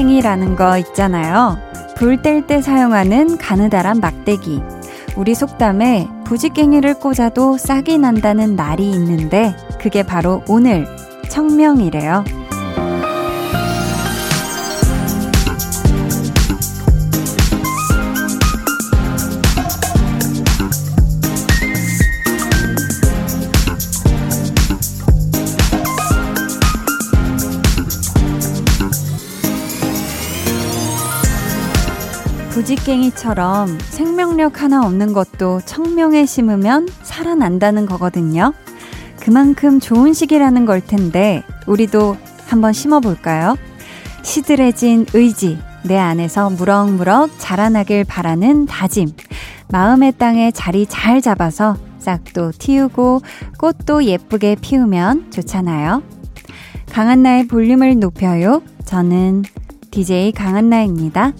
부지깽이라는 거 있잖아요. 불 뗄 때 사용하는 가느다란 막대기. 우리 속담에 부지깽이를 꽂아도 싹이 난다는 날이 있는데 그게 바로 오늘 청명이래요. 부지깽이처럼 생명력 하나 없는 것도 청명에 심으면 살아난다는 거거든요. 그만큼 좋은 시기라는 걸 텐데, 우리도 한번 심어볼까요? 시들해진 의지, 내 안에서 무럭무럭 자라나길 바라는 다짐, 마음의 땅에 자리 잘 잡아서 싹도 틔우고 꽃도 예쁘게 피우면 좋잖아요. 강한나의 볼륨을 높여요. 저는 DJ 강한나입니다.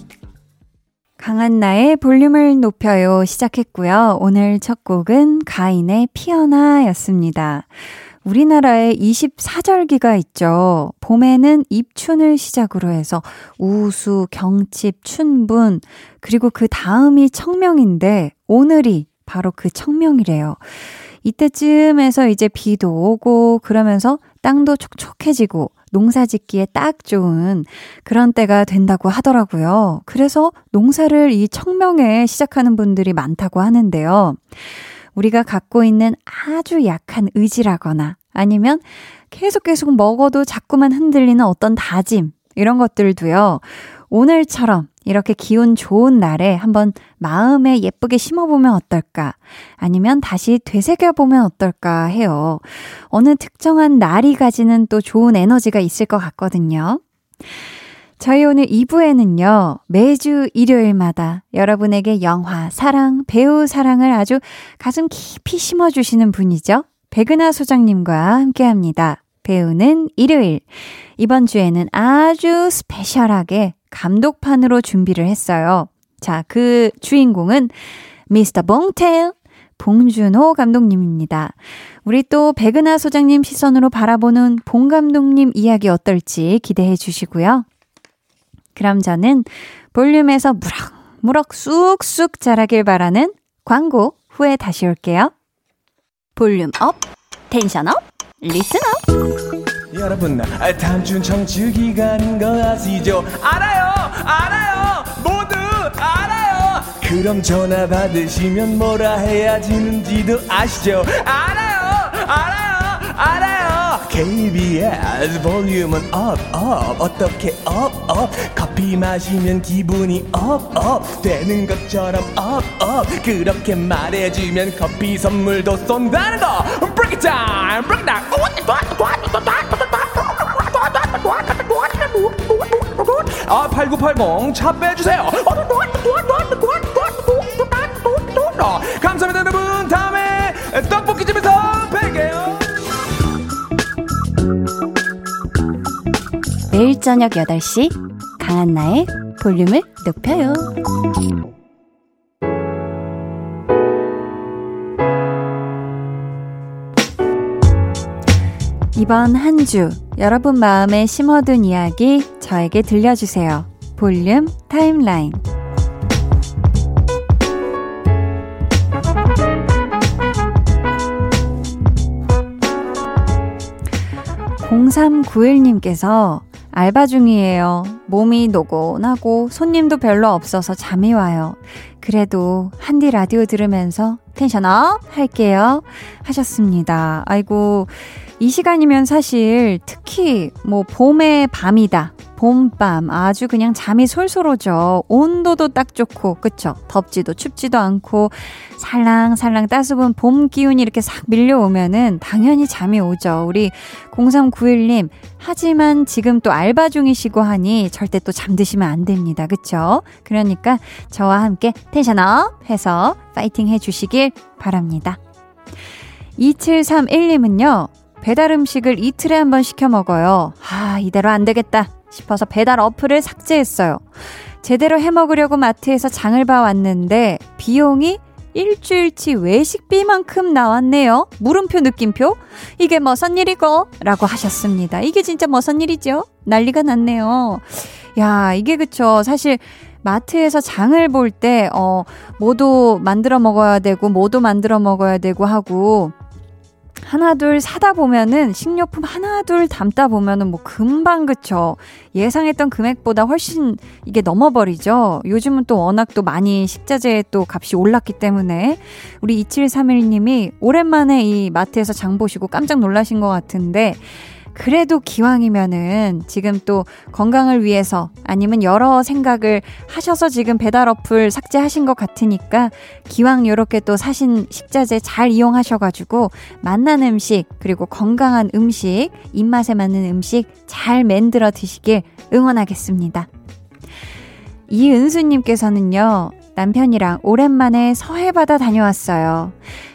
강한나의 볼륨을 높여요 시작했고요. 오늘 첫 곡은 가인의 피어나였습니다. 우리나라에 24절기가 있죠. 봄에는 입춘을 시작으로 해서 우수, 경칩, 춘분, 그리고 그 다음이 청명인데 오늘이 바로 그 청명이래요. 이때쯤에서 이제 비도 오고 그러면서 땅도 촉촉해지고 농사 짓기에 딱 좋은 그런 때가 된다고 하더라고요. 그래서 농사를 이 청명에 시작하는 분들이 많다고 하는데요. 우리가 갖고 있는 아주 약한 의지라거나 아니면 계속 계속 먹어도 자꾸만 흔들리는 어떤 다짐, 이런 것들도요, 오늘처럼 이렇게 기운 좋은 날에 한번 마음에 예쁘게 심어보면 어떨까? 아니면 다시 되새겨보면 어떨까 해요. 어느 특정한 날이 가지는 또 좋은 에너지가 있을 것 같거든요. 저희 오늘 2부에는요, 매주 일요일마다 여러분에게 영화, 사랑, 배우 사랑을 아주 가슴 깊이 심어주시는 분이죠. 백은하 소장님과 함께 합니다. 배우는 일요일. 이번 주에는 아주 스페셜하게 감독판으로 준비를 했어요. 자, 그 주인공은 미스터 봉테일 봉준호 감독님입니다. 우리 또 백은하 소장님 시선으로 바라보는 봉 감독님 이야기 어떨지 기대해 주시고요. 그럼 저는 볼륨에서 무럭무럭 쑥쑥 자라길 바라는 광고 후에 다시 올게요. volume up, tension up, listen up. 여러분, 집중 청취 기간인 거 아시죠? 알아요, 알아요, 모두 알아요. 그럼 전화 받으시면 뭐라 해야 지는지도 아시죠? 알아요, 알아요, 알아요. KBS 볼륨은 up, up, 어떻게 up, up. 커피 마시면 기분이 up, up. 되는 것처럼 up, up. 그렇게 말해주면 커피 선물도 쏜다는 거. Break it down, break it down. 아, 8980, 차 빼주세요. 감사합니다, 여러분. 다음에 떡볶이집에서 뵐게요. 매일 저녁 8시, 강한나의 볼륨을 높여요. 이번 한 주 여러분 마음에 심어둔 이야기 저에게 들려주세요. 볼륨 타임라인. 0391님께서 알바 중이에요. 몸이 노곤하고 손님도 별로 없어서 잠이 와요. 그래도 한디 라디오 들으면서 텐션업 할게요. 하셨습니다. 아이고, 이 시간이면 사실 특히 뭐 봄의 밤이다. 봄밤 아주 그냥 잠이 솔솔 오죠. 온도도 딱 좋고 그쵸? 덥지도 춥지도 않고 살랑살랑 따스분 봄 기운이 이렇게 싹 밀려오면은 당연히 잠이 오죠. 우리 0391님 하지만 지금 또 알바 중이시고 하니 절대 또 잠드시면 안 됩니다. 그쵸? 그러니까 저와 함께 텐션업 해서 파이팅 해주시길 바랍니다. 2731님은요. 배달 음식을 이틀에 한 번 시켜 먹어요. 아, 이대로 안 되겠다 싶어서 배달 어플을 삭제했어요. 제대로 해 먹으려고 마트에서 장을 봐왔는데 비용이 일주일치 외식비만큼 나왔네요. 물음표 느낌표? 이게 무슨 일이고? 라고 하셨습니다. 이게 진짜 무슨 일이죠? 난리가 났네요. 야, 이게 그쵸. 사실 마트에서 장을 볼 때, 어, 뭐도 만들어 먹어야 되고, 뭐도 만들어 먹어야 되고 하고, 하나 둘 사다 보면은 식료품 하나 둘 담다 보면은 뭐 금방 그쵸. 예상했던 금액보다 훨씬 이게 넘어버리죠. 요즘은 또 워낙 또 많이 식자재 또 값이 올랐기 때문에 우리 2731님이 오랜만에 이 마트에서 장 보시고 깜짝 놀라신 것 같은데 그래도 기왕이면은 지금 또 건강을 위해서 아니면 여러 생각을 하셔서 지금 배달 어플 삭제하신 것 같으니까 기왕 요렇게 또 사신 식자재 잘 이용하셔가지고 맛난 음식 그리고 건강한 음식 입맛에 맞는 음식 잘 만들어 드시길 응원하겠습니다. 이은수님께서는요, 남편이랑 오랜만에 서해바다 다녀왔어요.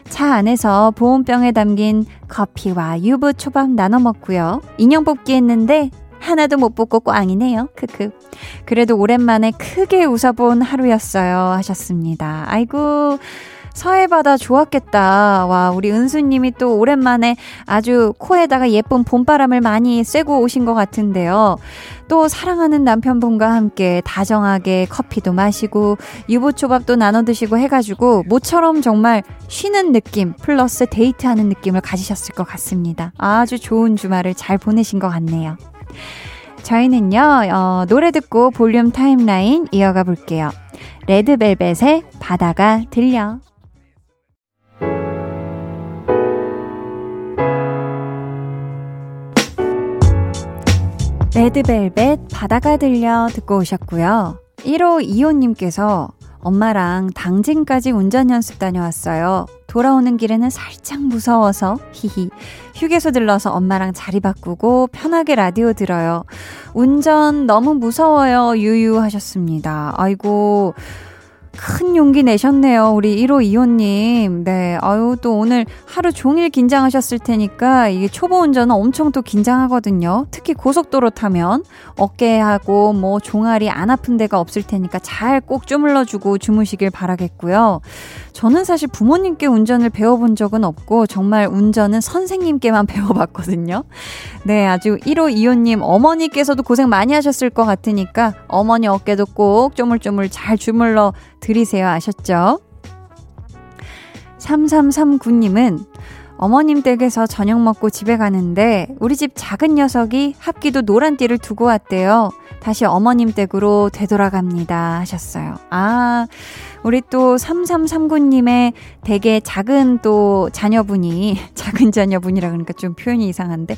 차 안에서 보온병에 담긴 커피와 유부 초밥 나눠 먹고요. 인형 뽑기 했는데 하나도 못 뽑고 꽝이네요. 크크. 그래도 오랜만에 크게 웃어본 하루였어요. 하셨습니다. 아이고. 서해바다 좋았겠다. 와, 우리 은수님이 또 오랜만에 아주 코에다가 예쁜 봄바람을 많이 쐬고 오신 것 같은데요. 또 사랑하는 남편분과 함께 다정하게 커피도 마시고 유부초밥도 나눠 드시고 해가지고 모처럼 정말 쉬는 느낌 플러스 데이트하는 느낌을 가지셨을 것 같습니다. 아주 좋은 주말을 잘 보내신 것 같네요. 저희는요, 어, 노래 듣고 볼륨 타임라인 이어가 볼게요. 레드벨벳의 바다가 들려. 레드벨벳 바다가 들려 듣고 오셨고요. 1호 이호님께서 엄마랑 당진까지 운전 연습 다녀왔어요. 돌아오는 길에는 살짝 무서워서 히히 휴게소 들러서 엄마랑 자리 바꾸고 편하게 라디오 들어요. 운전 너무 무서워요. 유유 하셨습니다. 아이고 큰 용기 내셨네요. 우리 1호 2호님. 네. 아유, 또 오늘 하루 종일 긴장하셨을 테니까 이게 초보 운전은 엄청 또 긴장하거든요. 특히 고속도로 타면 어깨하고 뭐 종아리 안 아픈 데가 없을 테니까 잘 꼭 주물러주고 주무시길 바라겠고요. 저는 사실 부모님께 운전을 배워본 적은 없고 정말 운전은 선생님께만 배워봤거든요. 네. 아주 1호 2호님 어머니께서도 고생 많이 하셨을 것 같으니까 어머니 어깨도 꼭 쪼물쪼물 잘 주물러 드리세요. 아셨죠? 3339님은 어머님 댁에서 저녁 먹고 집에 가는데 우리 집 작은 녀석이 합기도 노란 띠를 두고 왔대요. 다시 어머님 댁으로 되돌아갑니다. 하셨어요. 아, 우리 또 3339님의 되게 작은 또 자녀분이, 작은 자녀분이라 그러니까 좀 표현이 이상한데,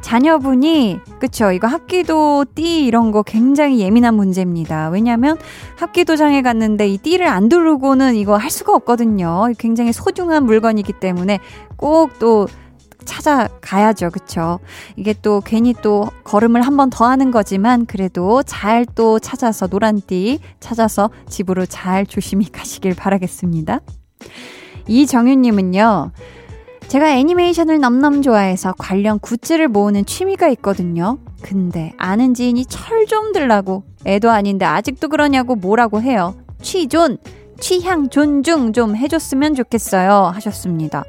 자녀분이, 그쵸. 이거 합기도 띠 이런 거 굉장히 예민한 문제입니다. 왜냐면 합기도장에 갔는데 이 띠를 안 두르고는 이거 할 수가 없거든요. 굉장히 소중한 물건이기 때문에 꼭 또 찾아가야죠. 그쵸? 이게 또 괜히 또 걸음을 한 번 더 하는 거지만 그래도 잘 또 찾아서 노란띠 찾아서 집으로 잘 조심히 가시길 바라겠습니다. 이정윤님은요. 제가 애니메이션을 넘넘 좋아해서 관련 굿즈를 모으는 취미가 있거든요. 근데 아는 지인이 철 좀 들라고 애도 아닌데 아직도 그러냐고 뭐라고 해요. 취존, 취향 존중 좀 해줬으면 좋겠어요. 하셨습니다.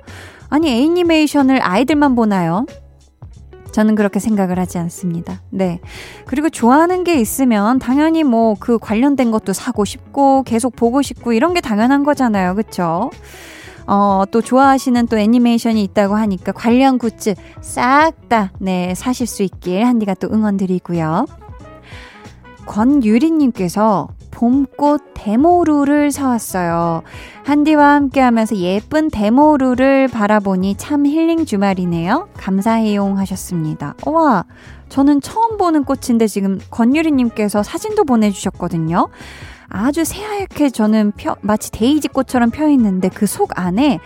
아니, 애니메이션을 아이들만 보나요? 저는 그렇게 생각을 하지 않습니다. 네. 그리고 좋아하는 게 있으면 당연히 뭐 그 관련된 것도 사고 싶고 계속 보고 싶고 이런 게 당연한 거잖아요. 그쵸? 어, 또 좋아하시는 또 애니메이션이 있다고 하니까 관련 굿즈 싹 다, 네, 사실 수 있길 한디가 또 응원 드리고요. 권유리님께서 봄꽃 데모루를 사왔어요. 한디와 함께 하면서 예쁜 데모루를 바라보니 참 힐링 주말이네요. 감사해용 하셨습니다. 와, 저는 처음 보는 꽃인데 지금 권유리님께서 사진도 보내주셨거든요. 아주 새하얗게 저는 펴, 마치 데이지 꽃처럼 펴 있는데 그 속 안에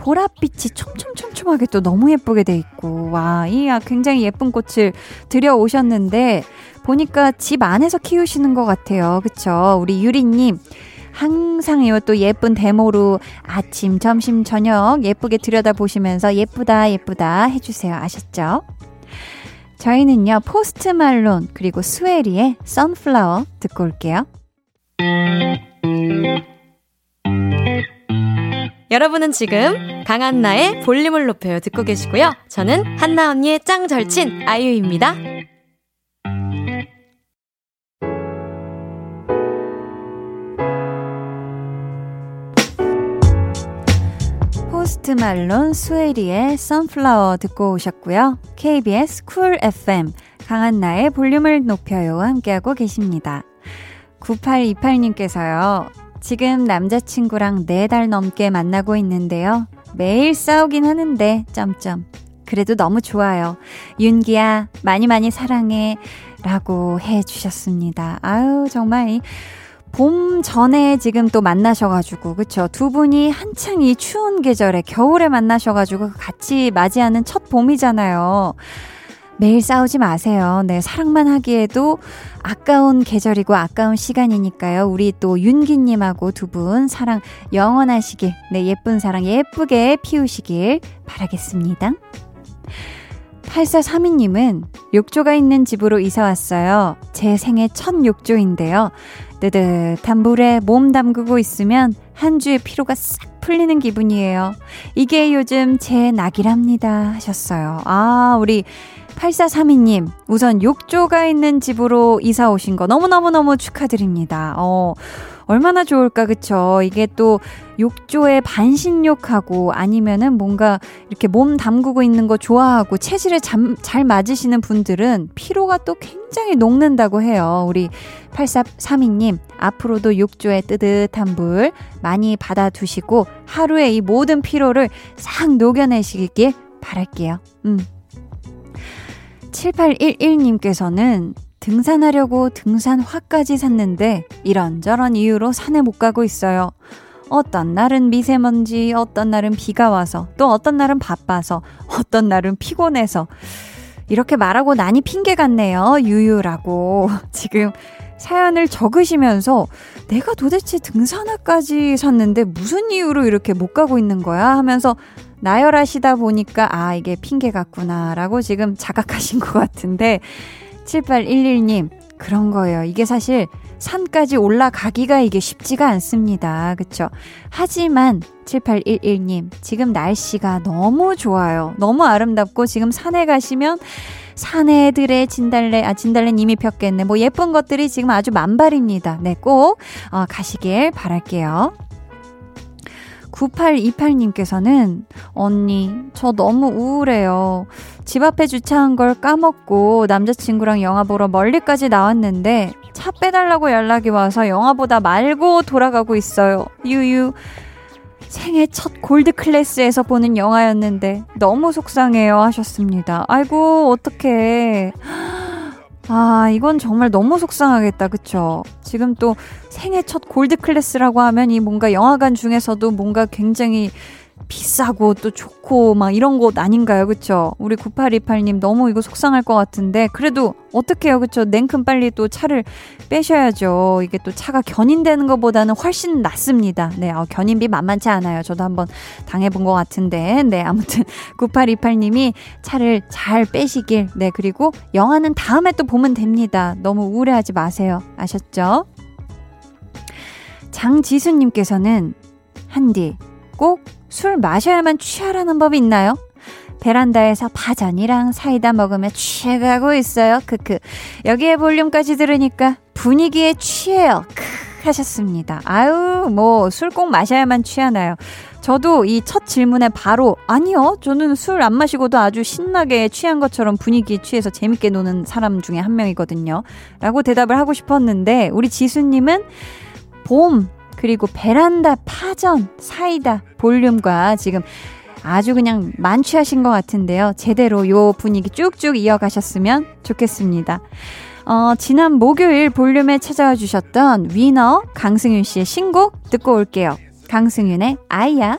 보랏빛이 촘촘촘촘하게 또 너무 예쁘게 돼 있고, 와, 이 굉장히 예쁜 꽃을 들여오셨는데, 보니까 집 안에서 키우시는 것 같아요. 그쵸? 우리 유리님. 항상 요 또 예쁜 데모로 아침, 점심, 저녁 예쁘게 들여다보시면서 예쁘다, 예쁘다 해주세요. 아셨죠? 저희는요, 포스트 말론, 그리고 스웨리의 Sunflower 듣고 올게요. 여러분은 지금 강한나의 볼륨을 높여요 듣고 계시고요. 저는 한나 언니의 짱 절친 아이유입니다. 포스트 말론 스웨리의 Sunflower 듣고 오셨고요. KBS 쿨 FM 강한나의 볼륨을 높여요 함께하고 계십니다. 9828님께서요. 지금 남자친구랑 4달 넘게 만나고 있는데요. 매일 싸우긴 하는데 점점 그래도 너무 좋아요. 윤기야 많이 많이 사랑해 라고 해 주셨습니다. 아유 정말 봄 전에 지금 또 만나셔가지고, 그쵸? 두 분이 한창 이 추운 계절에 겨울에 만나셔가지고 같이 맞이하는 첫 봄이잖아요. 매일 싸우지 마세요. 네, 사랑만 하기에도 아까운 계절이고 아까운 시간이니까요. 우리 또 윤기님하고 두 분 사랑 영원하시길, 네, 예쁜 사랑 예쁘게 피우시길 바라겠습니다. 8432님은 욕조가 있는 집으로 이사 왔어요. 제 생애 첫 욕조인데요. 뜨뜻한 물에 몸 담그고 있으면 한 주의 피로가 싹 풀리는 기분이에요. 이게 요즘 제 낙이랍니다. 하셨어요. 아, 우리 8432님, 우선 욕조가 있는 집으로 이사 오신 거 너무너무너무 축하드립니다. 어, 얼마나 좋을까, 그쵸? 이게 또 욕조에 반신욕하고 아니면은 뭔가 이렇게 몸 담그고 있는 거 좋아하고 체질에 잠, 잘 맞으시는 분들은 피로가 또 굉장히 녹는다고 해요. 우리 8432님, 앞으로도 욕조에 뜨뜻한 물 많이 받아두시고 하루에 이 모든 피로를 싹 녹여내시길 바랄게요. 음. 7811님께서는 등산하려고 등산화까지 샀는데 이런저런 이유로 산에 못 가고 있어요. 어떤 날은 미세먼지, 어떤 날은 비가 와서, 또 어떤 날은 바빠서, 어떤 날은 피곤해서. 이렇게 말하고 나니 핑계 같네요. 유유라고. 지금 사연을 적으시면서 내가 도대체 등산화까지 샀는데 무슨 이유로 이렇게 못 가고 있는 거야? 하면서 나열하시다 보니까 아, 이게 핑계 같구나. 라고 지금 자각하신 것 같은데 7811님, 그런 거예요. 이게 사실 산까지 올라가기가 이게 쉽지가 않습니다. 그쵸? 하지만 7811님, 지금 날씨가 너무 좋아요. 너무 아름답고 지금 산에 가시면 산에들의 진달래, 아, 진달래는 이미 폈겠네. 뭐 예쁜 것들이 지금 아주 만발입니다. 네, 꼭, 어, 가시길 바랄게요. 9828님께서는 언니, 저 너무 우울해요. 집 앞에 주차한 걸 까먹고 남자친구랑 영화 보러 멀리까지 나왔는데 차 빼달라고 연락이 와서 영화 보다 말고 돌아가고 있어요. 유유. 생애 첫 골드 클래스에서 보는 영화였는데 너무 속상해요 하셨습니다. 아이고, 어떡해. 아, 이건 정말 너무 속상하겠다. 그쵸? 지금 또 생애 첫 골드 클래스라고 하면 이 뭔가 영화관 중에서도 뭔가 굉장히 비싸고 또 좋고 막 이런 곳 아닌가요? 그쵸? 우리 9828님 너무 이거 속상할 것 같은데 그래도 어떡해요? 그쵸? 냉큼 빨리 또 차를 빼셔야죠. 이게 또 차가 견인되는 것보다는 훨씬 낫습니다. 네, 어, 견인비 만만치 않아요. 저도 한번 당해본 것 같은데. 네, 아무튼 9828님이 차를 잘 빼시길. 네, 그리고 영화는 다음에 또 보면 됩니다. 너무 우울해하지 마세요. 아셨죠? 장지수님께서는 한디 꼭 술 마셔야만 취하라는 법이 있나요? 베란다에서 파전이랑 사이다 먹으며 취해가고 있어요. 크크. 여기에 볼륨까지 들으니까 분위기에 취해요. 크 하셨습니다. 아유, 뭐, 술 꼭 마셔야만 취하나요? 저도 이 첫 질문에 바로, 아니요, 저는 술 안 마시고도 아주 신나게 취한 것처럼 분위기에 취해서 재밌게 노는 사람 중에 한 명이거든요. 라고 대답을 하고 싶었는데, 우리 지수 님은 봄, 그리고 베란다 파전, 사이다, 볼륨과 지금 아주 그냥 만취하신 것 같은데요. 제대로 요 분위기 쭉쭉 이어가셨으면 좋겠습니다. 어, 지난 목요일 볼륨에 찾아와 주셨던 위너 강승윤 씨의 신곡 듣고 올게요. 강승윤의 아이야.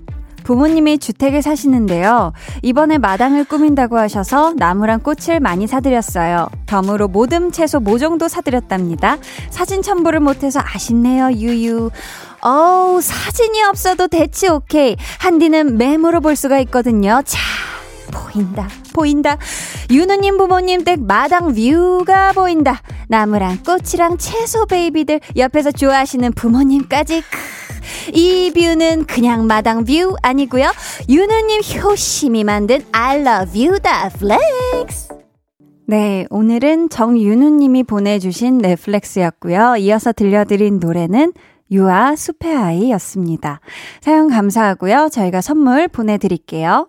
부모님이 주택에 사시는데요. 이번에 마당을 꾸민다고 하셔서 나무랑 꽃을 많이 사드렸어요. 덤으로 모듬 채소 모종도 사드렸답니다. 사진 첨부를 못해서 아쉽네요, 유유. 어우, 사진이 없어도 대치 오케이. 한디는 메모로 볼 수가 있거든요. 자, 보인다, 보인다. 유누님 부모님 댁 마당 뷰가 보인다. 나무랑 꽃이랑 채소 베이비들 옆에서 좋아하시는 부모님까지. 이 view는 그냥 마당 view 아니고요. 윤우님 효심이 만든 I love view다 flex. 네, 오늘은 정윤우님이 보내주신 넷플렉스였고요. 이어서 들려드린 노래는 유아 숲의 아이였습니다. 사연 감사하고요. 저희가 선물 보내드릴게요.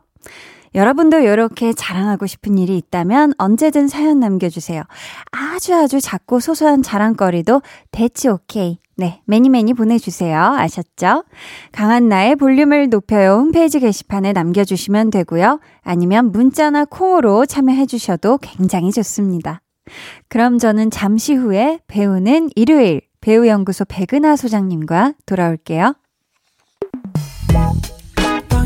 여러분도 이렇게 자랑하고 싶은 일이 있다면 언제든 사연 남겨주세요. 아주 아주 작고 소소한 자랑거리도 대치 오케이. 네, 매니 매니 보내주세요. 아셨죠? 강한 나의 볼륨을 높여요 홈페이지 게시판에 남겨주시면 되고요. 아니면 문자나 콩으로 참여해주셔도 굉장히 좋습니다. 그럼 저는 잠시 후에 배우는 일요일 배우연구소 백은하 소장님과 돌아올게요.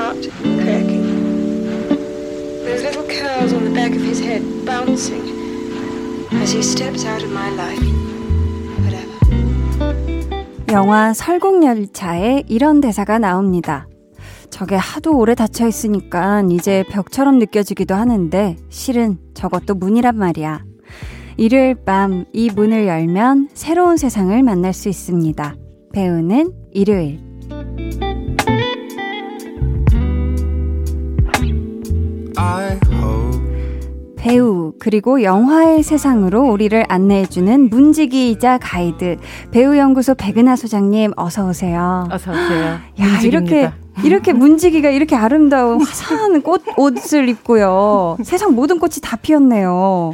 heart cracking. Those little curls on the back of his head bouncing as he steps out of my life. 영화 설국열차에 이런 대사가 나옵니다. 저게 하도 오래 닫혀 있으니까 이제 벽처럼 느껴지기도 하는데 실은 저것도 문이란 말이야. 일요일 밤 이 문을 열면 새로운 세상을 만날 수 있습니다. 배우는 일요일. 배우 그리고 영화의 세상으로 우리를 안내해주는 문지기이자 가이드 배우연구소 백은하 소장님 어서 오세요. 어서 오세요. 야 이렇게 이렇게 문지기가 이렇게 아름다운 화사한 꽃 옷을 입고요. 세상 모든 꽃이 다 피었네요.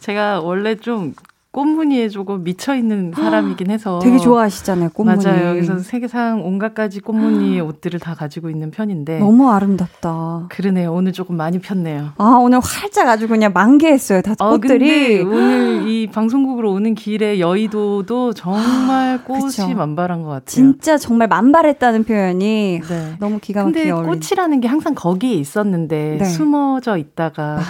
제가 원래 좀 꽃무늬에 조금 미쳐 있는 사람이긴 해서. 되게 좋아하시잖아요 꽃무늬. 맞아요. 그래서 세계상 온갖 가지 꽃무늬 옷들을 다 가지고 있는 편인데. 너무 아름답다. 그러네요. 오늘 조금 많이 폈네요. 아 오늘 활짝 아주 그냥 만개했어요 다 어, 꽃들이. 오늘 이 방송국으로 오는 길에 여의도도 정말 꽃이 그쵸. 만발한 것 같아요. 진짜 정말 만발했다는 표현이 네. 너무 기가 막히게 근데 꽃이라는 게 항상 거기에 있었는데 네. 숨어져 있다가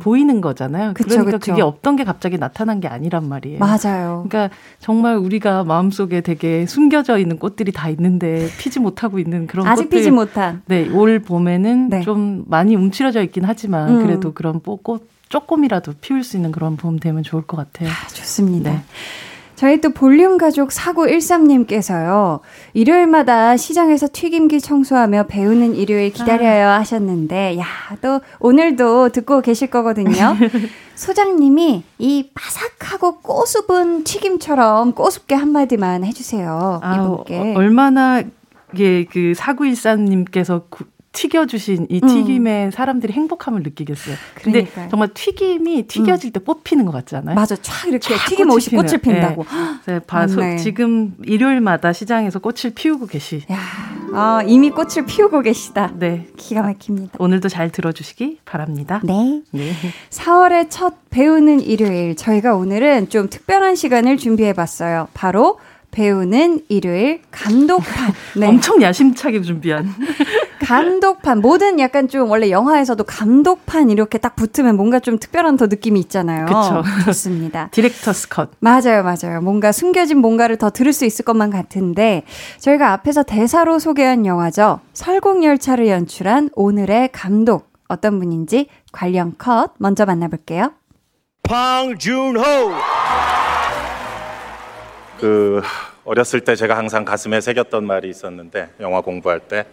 보이는 거잖아요. 그쵸, 그러니까 그쵸. 그게 없던 게 갑자기 나타난 게 아니란 말이에요. 맞아요. 그러니까 정말 우리가 마음속에 되게 숨겨져 있는 꽃들이 다 있는데 피지 못하고 있는 그런 아직 꽃들. 피지 못한. 네, 올 봄에는 네. 좀 많이 움츠러져 있긴 하지만 음. 그래도 그런 꽃 조금이라도 피울 수 있는 그런 봄 되면 좋을 것 같아요. 아, 좋습니다. 네. 저희 또 볼륨 가족 4913님께서요. 일요일마다 시장에서 튀김기 청소하며 배우는 일요일 기다려요 아. 하셨는데, 야, 또 오늘도 듣고 계실 거거든요. 소장님이 이 바삭하고 꼬수분 튀김처럼 꼬숩게 한마디만 해주세요. 아, 이분께. 어, 얼마나 이게 그 4913님께서 튀겨주신 이 음. 튀김에 음. 사람들이 행복함을 느끼겠어요. 그러니까요. 근데 정말 튀김이 튀겨질 음. 때 뽑히는 것 같지 않아요? 맞아. 쫙 이렇게 쫙 튀김 옷이 꽃을 핀다고. 네. 네. 봐서 지금 일요일마다 시장에서 꽃을 피우고 계시. 야, 아, 이미 꽃을 피우고 계시다. 네. 기가 막힙니다. 오늘도 잘 들어주시기 바랍니다. 네. 네. 4월의 첫 배우는 일요일. 저희가 오늘은 좀 특별한 시간을 준비해 봤어요. 바로 배우는 일요일 감독판. 네. 엄청 야심차게 준비한. 감독판. 모든 약간 좀 원래 영화에서도 감독판 이렇게 딱 붙으면 뭔가 좀 특별한 더 느낌이 있잖아요. 그렇죠. 좋습니다. 디렉터스 컷. 맞아요, 맞아요. 뭔가 숨겨진 뭔가를 더 들을 수 있을 것만 같은데 저희가 앞에서 대사로 소개한 영화죠. 설국열차를 연출한 오늘의 감독. 어떤 분인지 관련 컷 먼저 만나볼게요. 방준호 그 어렸을 때 제가 항상 가슴에 새겼던 말이 있었는데 영화 공부할 때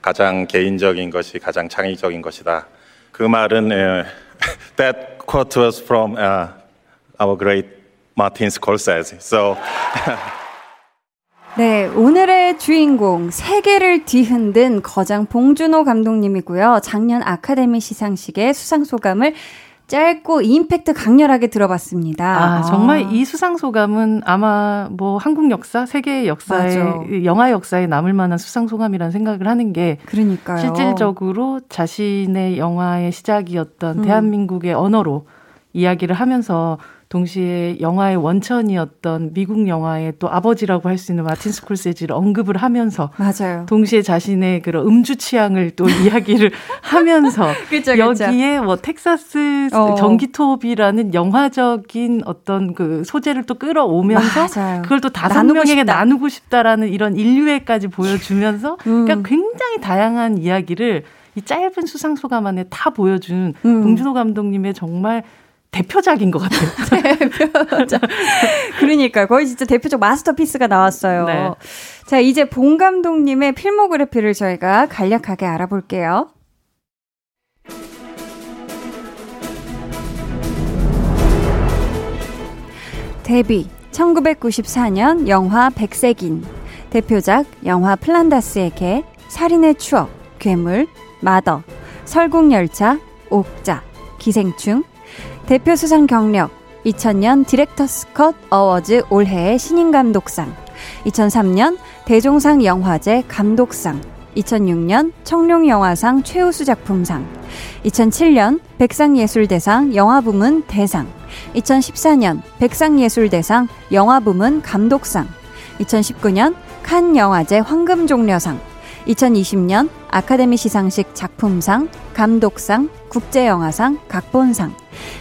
가장 개인적인 것이 가장 창의적인 것이다. 그 말은 That quote was from our great Martin Scorsese. So. 네, 오늘의 주인공 세계를 뒤흔든 거장 봉준호 감독님이고요. 작년 아카데미 시상식의 수상 소감을 짧고 임팩트 강렬하게 들어봤습니다. 아, 정말 아. 이 수상 소감은 아마 뭐 한국 역사, 세계 역사에 맞아. 영화 역사에 남을 만한 수상 소감이라는 생각을 하는 게 그러니까요. 실질적으로 자신의 영화의 시작이었던 음. 대한민국의 언어로 이야기를 하면서 동시에 영화의 원천이었던 미국 영화의 또 아버지라고 할 수 있는 마틴 스콜세지를 언급을 하면서 맞아요. 동시에 자신의 그런 음주 취향을 또 이야기를 하면서 그쵸, 여기에 뭐 텍사스 어. 전기톱이라는 영화적인 어떤 그 소재를 또 끌어오면서 맞아요. 그걸 또 다섯 명에게 싶다. 나누고 싶다라는 이런 인류애까지 보여주면서 음. 그러니까 굉장히 다양한 이야기를 이 짧은 수상 소감 안에 다 보여준 음. 봉준호 감독님의 정말 대표작인 것 같아요. 대표작. 그러니까 거의 진짜 대표적 마스터피스가 나왔어요. 네. 자, 이제 봉 감독님의 필모그래피를 저희가 간략하게 알아볼게요. 데뷔 1994년 영화 백색인 대표작 영화 플란다스의 개 살인의 추억 괴물 마더 설국열차 옥자 기생충 대표 수상 경력 2000년 디렉터스 컷 어워즈 올해의 신인 감독상 2003년 대종상 영화제 감독상 2006년 청룡영화상 최우수 작품상 2007년 백상예술대상 영화부문 대상 2014년 백상예술대상 영화부문 감독상 2019년 칸 영화제 황금종려상 2020년 아카데미 시상식 작품상, 감독상, 국제영화상, 각본상,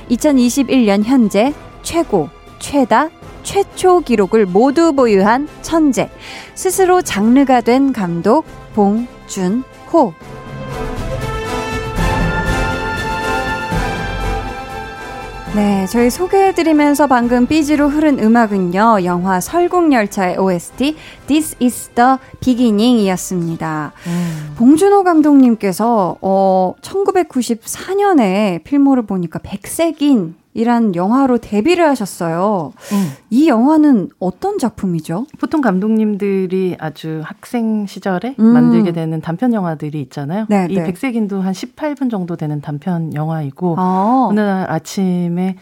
2021년 현재 최고, 최다, 최초 기록을 모두 보유한 천재, 스스로 장르가 된 감독 봉준호. 네, 저희 소개해드리면서 방금 삐지로 흐른 음악은요, 영화 설국열차의 OST, This is the Beginning 이었습니다. 음. 봉준호 감독님께서, 어, 1994년에 필모를 보니까 백색인 이란 영화로 데뷔를 하셨어요. 음. 이 영화는 어떤 작품이죠? 보통 감독님들이 아주 학생 시절에 음. 만들게 되는 단편 영화들이 있잖아요. 네, 이 네. 백색인도 한 18분 정도 되는 단편 영화이고 아. 어느 날 아침에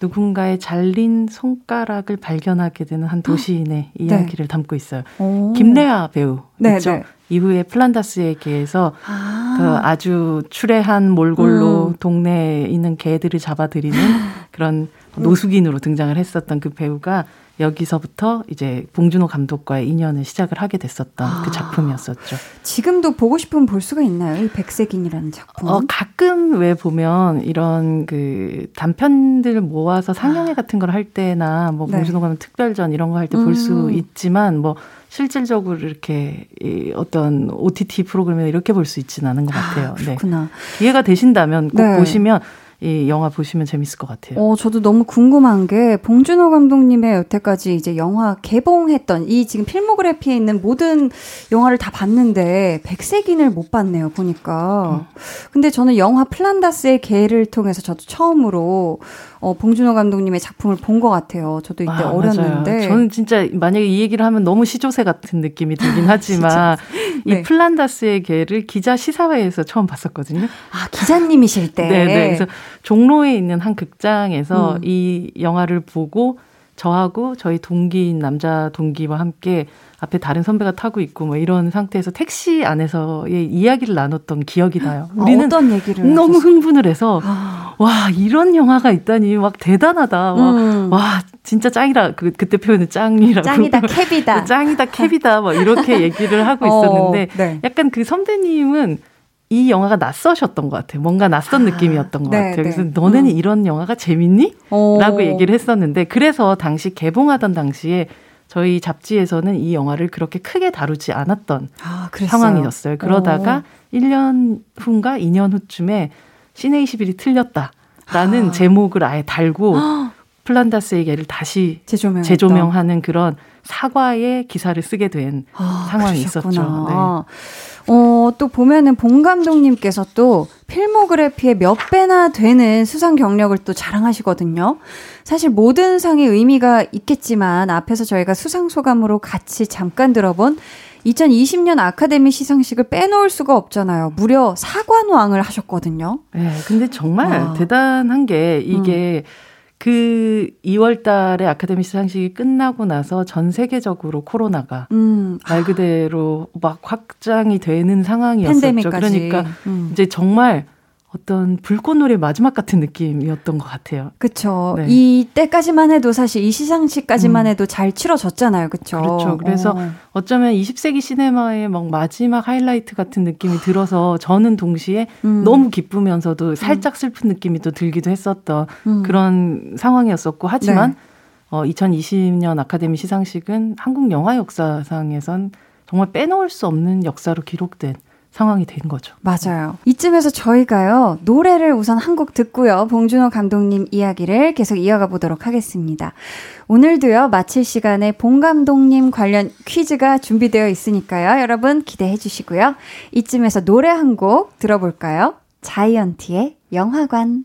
누군가의 잘린 손가락을 발견하게 되는 한 도시인의 네. 이야기를 담고 있어요. 오. 김래아 배우 네, 있죠. 네. 이후에 플란다스에 게해서 아. 그 아주 추레한 몰골로 음. 동네에 있는 개들을 잡아들이는 그런 노숙인으로 등장을 했었던 그 배우가 여기서부터 이제 봉준호 감독과의 인연을 시작을 하게 됐었던 그 아, 그 작품이었었죠. 지금도 보고 싶으면 볼 수가 있나요? 이 백색인이라는 작품? 어, 가끔 왜 보면 이런 그 단편들 모아서 상영회 아. 같은 걸 할 때나 뭐 네. 봉준호 감독 특별전 이런 거 할 때 볼수 음. 있지만 뭐 실질적으로 이렇게 이 어떤 OTT 프로그램에 이렇게 볼 수 있지는 않은 것 아, 같아요. 아, 그렇구나. 네. 기회가 되신다면 꼭 네. 보시면 이 영화 보시면 재밌을 것 같아요. 어, 저도 너무 궁금한 게 봉준호 감독님의 여태까지 이제 영화 개봉했던 이 지금 필모그래피에 있는 모든 영화를 다 봤는데 백색인을 못 봤네요 보니까. 음. 근데 저는 영화 플란다스의 개를 통해서 저도 처음으로 어, 봉준호 감독님의 작품을 본 것 같아요. 저도 이때 아, 어렸는데. 맞아요. 저는 진짜 만약에 이 얘기를 하면 너무 시조새 같은 느낌이 들긴 하지만 네. 이 플란다스의 개를 기자 시사회에서 처음 봤었거든요. 아 기자님이실 때. 네, 네. 그래서 종로에 있는 한 극장에서 음. 이 영화를 보고 저하고 저희 동기인 남자 동기와 함께 앞에 다른 선배가 타고 있고 뭐 이런 상태에서 택시 안에서의 이야기를 나눴던 기억이 나요. 아, 우리는 어떤 얘기를 너무 하셨어요? 흥분을 해서 아. 와 이런 영화가 있다니 막 대단하다. 음. 와 진짜 짱이라 그 그때 표현은 짱이라고. 짱이다 캡이다. 짱이다 캡이다 뭐 이렇게 얘기를 하고 어, 있었는데 어, 네. 약간 그 선배님은 이 영화가 낯서셨던 것 같아요. 뭔가 낯선 아, 느낌이었던 것 네, 같아요. 그래서 네. 너네는 음. 이런 영화가 재밌니? 오. 라고 얘기를 했었는데 그래서 당시 개봉하던 당시에 저희 잡지에서는 이 영화를 그렇게 크게 다루지 않았던 아, 상황이었어요. 그러다가 오. 1년 후인가 2년 후쯤에 시네 21이 틀렸다라는 아. 제목을 아예 달고 플란다스의 개를 다시 재조명 재조명하는 그런 사과의 기사를 쓰게 된 아, 상황이 그러셨구나. 있었죠. 네. 어, 또 보면은 봉 감독님께서 또 필모그래피의 몇 배나 되는 수상 경력을 또 자랑하시거든요. 사실 모든 상의 의미가 있겠지만 앞에서 저희가 수상 소감으로 같이 잠깐 들어본 2020년 아카데미 시상식을 빼놓을 수가 없잖아요. 무려 사관왕을 하셨거든요. 네, 근데 정말 와. 대단한 게 이게 음. 그 2월 달에 아카데미 시상식이 끝나고 나서 전 세계적으로 코로나가 음. 말 그대로 막 확장이 되는 상황이었었죠. 팬데믹까지. 그러니까 음. 이제 정말 어떤 불꽃놀이 마지막 같은 느낌이었던 것 같아요. 그렇죠. 네. 이 때까지만 해도 사실 이 시상식까지만 음. 해도 잘 치러졌잖아요. 그렇죠. 그렇죠. 그래서 어. 어쩌면 20세기 시네마의 막 마지막 하이라이트 같은 느낌이 들어서 저는 동시에 음. 너무 기쁘면서도 살짝 슬픈 느낌이 또 들기도 했었던 음. 그런 상황이었었고 하지만 네. 어, 2020년 아카데미 시상식은 한국 영화 역사상에선 정말 빼놓을 수 없는 역사로 기록된 상황이 된 거죠. 맞아요. 이쯤에서 저희가요, 노래를 우선 한 곡 듣고요, 봉준호 감독님 이야기를 계속 이어가 보도록 하겠습니다. 오늘도요, 마칠 시간에 봉 감독님 관련 퀴즈가 준비되어 있으니까요, 여러분 기대해 주시고요. 이쯤에서 노래 한 곡 들어볼까요? 자이언티의 영화관.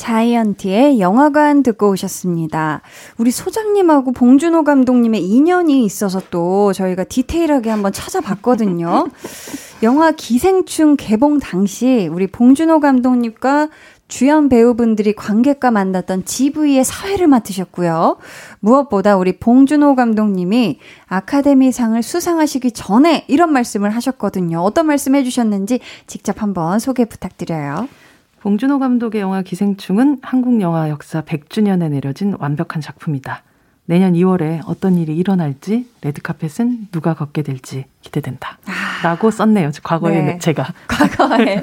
자이언티의 영화관 듣고 오셨습니다. 우리 소장님하고 봉준호 감독님의 인연이 있어서 또 저희가 디테일하게 한번 찾아봤거든요. 영화 기생충 개봉 당시 우리 봉준호 감독님과 주연 배우분들이 관객과 만났던 GV의 사회를 맡으셨고요. 무엇보다 우리 봉준호 감독님이 아카데미상을 수상하시기 전에 이런 말씀을 하셨거든요. 어떤 말씀 해주셨는지 직접 한번 소개 부탁드려요. 봉준호 감독의 영화 기생충은 한국 영화 역사 100주년에 내려진 완벽한 작품이다. 내년 2월에 어떤 일이 일어날지 레드카펫은 누가 걷게 될지 기대된다. 아, 라고 썼네요. 과거에 네. 제가. 과거에.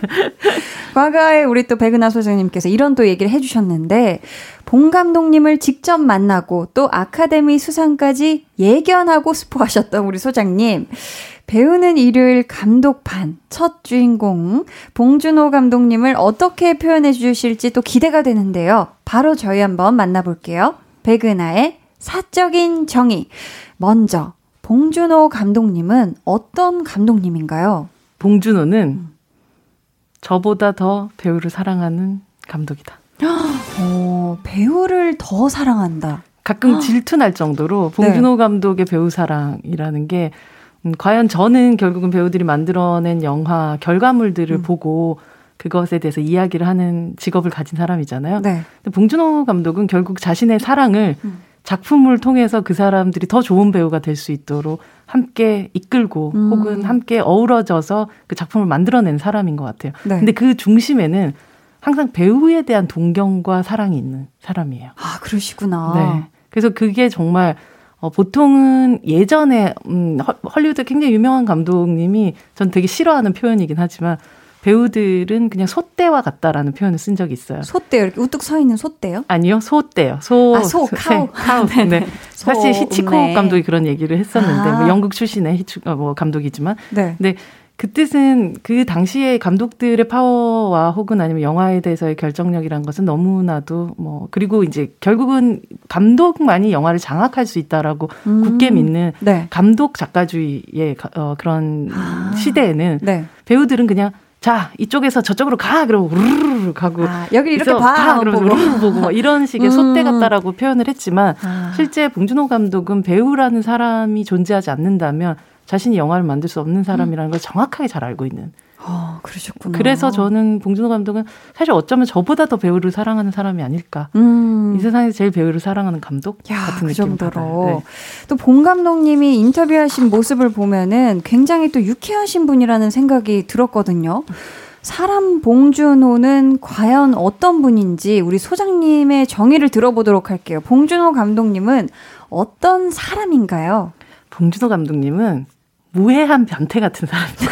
과거에 우리 또 백은하 소장님께서 이런 또 얘기를 해주셨는데 봉 감독님을 직접 만나고 또 아카데미 수상까지 예견하고 스포하셨던 우리 소장님. 배우는 일요일 감독판 첫 주인공 봉준호 감독님을 어떻게 표현해 주실지 또 기대가 되는데요. 바로 저희 한번 만나볼게요. 백은하의 사적인 정의. 먼저 봉준호 감독님은 어떤 감독님인가요? 봉준호는 음. 저보다 더 배우를 사랑하는 감독이다. 어, 배우를 더 사랑한다. 가끔 질투날 정도로 봉준호 네. 감독의 배우 사랑이라는 게 음, 과연 저는 결국은 배우들이 만들어낸 영화 결과물들을 음. 보고 그것에 대해서 이야기를 하는 직업을 가진 사람이잖아요. 네. 근데 봉준호 감독은 결국 자신의 사랑을 음. 작품을 통해서 그 사람들이 더 좋은 배우가 될 수 있도록 함께 이끌고 음. 혹은 함께 어우러져서 그 작품을 만들어낸 사람인 것 같아요. 네. 근데 그 중심에는 항상 배우에 대한 동경과 사랑이 있는 사람이에요. 아, 그러시구나. 네. 그래서 그게 정말 어, 보통은 예전에 음, 헐리우드 굉장히 유명한 감독님이 전 되게 싫어하는 표현이긴 하지만 배우들은 그냥 소떼와 같다라는 표현을 쓴 적이 있어요. 솟대 이렇게 우뚝 서 있는 솟대요? 아니요, 소떼요. 소, 아, 소, cow. cow. 네. 네. 사실 히치콕 네. 감독이 그런 얘기를 했었는데, 아. 뭐 영국 출신의 히치, 어, 뭐 감독이지만, 네. 근데 그 뜻은 그 당시에 감독들의 파워와 혹은 아니면 영화에 대해서의 결정력이란 것은 너무나도 뭐 그리고 이제 결국은 감독만이 영화를 장악할 수 있다라고 음. 굳게 믿는 네. 감독 작가주의의 어, 그런 아. 시대에는 네. 배우들은 그냥 자 이쪽에서 저쪽으로 가 그러고 우르르 가고 아, 여기 이렇게 봐, 봐 그러고 우르르 보고 뭐 이런 식의 음. 소떼 같다라고 표현을 했지만 아. 실제 봉준호 감독은 배우라는 사람이 존재하지 않는다면 자신이 영화를 만들 수 없는 사람이라는 걸 정확하게 잘 알고 있는. 어, 그러셨구나. 그래서 저는 봉준호 감독은 사실 어쩌면 저보다 더 배우를 사랑하는 사람이 아닐까. 음. 이 세상에서 제일 배우를 사랑하는 감독 야, 같은 그 정도로. 네. 또봉 감독님이 인터뷰하신 모습을 보면은 굉장히 또 유쾌하신 분이라는 생각이 들었거든요. 사람 봉준호는 과연 어떤 분인지 우리 소장님의 정의를 들어보도록 할게요. 봉준호 감독님은 어떤 사람인가요? 봉준호 감독님은 무해한 변태 같은 사람이고.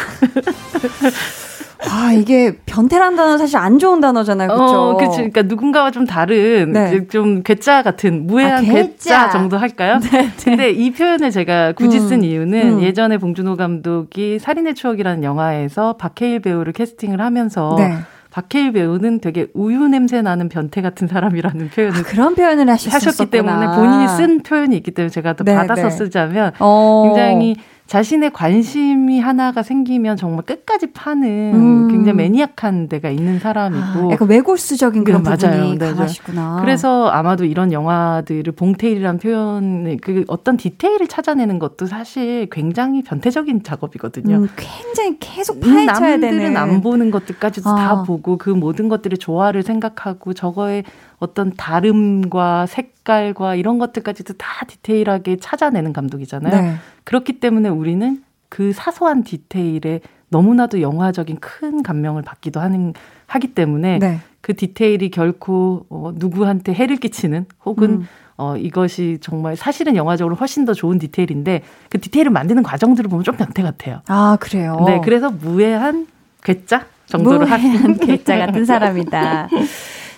아, 이게 변태란 단어 사실 안 좋은 단어잖아요. 그렇죠? 어, 그렇죠. 그러니까 누군가와 좀 다른 네. 좀 괴짜 같은 무해한 아, 괴짜. 정도 할까요? 네, 네. 근데 이 표현을 제가 굳이 쓴 음, 이유는 음. 예전에 봉준호 감독이 살인의 추억이라는 영화에서 박해일 배우를 캐스팅을 하면서 네. 박해일 배우는 되게 우유 냄새 나는 변태 같은 사람이라는 표현을 아, 그런 표현을 하셨기 때문에 본인이 쓴 표현이 있기 때문에 제가 또 네, 받아서 네. 쓰자면 어. 굉장히 자신의 관심이 하나가 생기면 정말 끝까지 파는 음. 굉장히 매니악한 데가 있는 사람이고 아, 약간 외골수적인 그런 네, 부분이 맞아요. 강하시구나. 그래서 아마도 이런 영화들을 봉테일이란 표현, 그 어떤 디테일을 찾아내는 것도 사실 굉장히 변태적인 작업이거든요. 음, 굉장히 계속 파헤쳐야 남들은 되는. 안 보는 것들까지도 아. 다 보고 그 모든 것들의 조화를 생각하고 저거에 어떤 다름과 색깔과 이런 것들까지도 다 디테일하게 찾아내는 감독이잖아요. 네. 그렇기 때문에 우리는 그 사소한 디테일에 너무나도 영화적인 큰 감명을 받기도 하는 하기 때문에 네. 그 디테일이 결코 어, 누구한테 해를 끼치는 혹은 음. 어, 이것이 정말 사실은 영화적으로 훨씬 더 좋은 디테일인데 그 디테일을 만드는 과정들을 보면 좀 변태 같아요. 아, 그래요? 네, 그래서 무해한 괴짜 정도로 무해한 괴짜 같은 사람이다.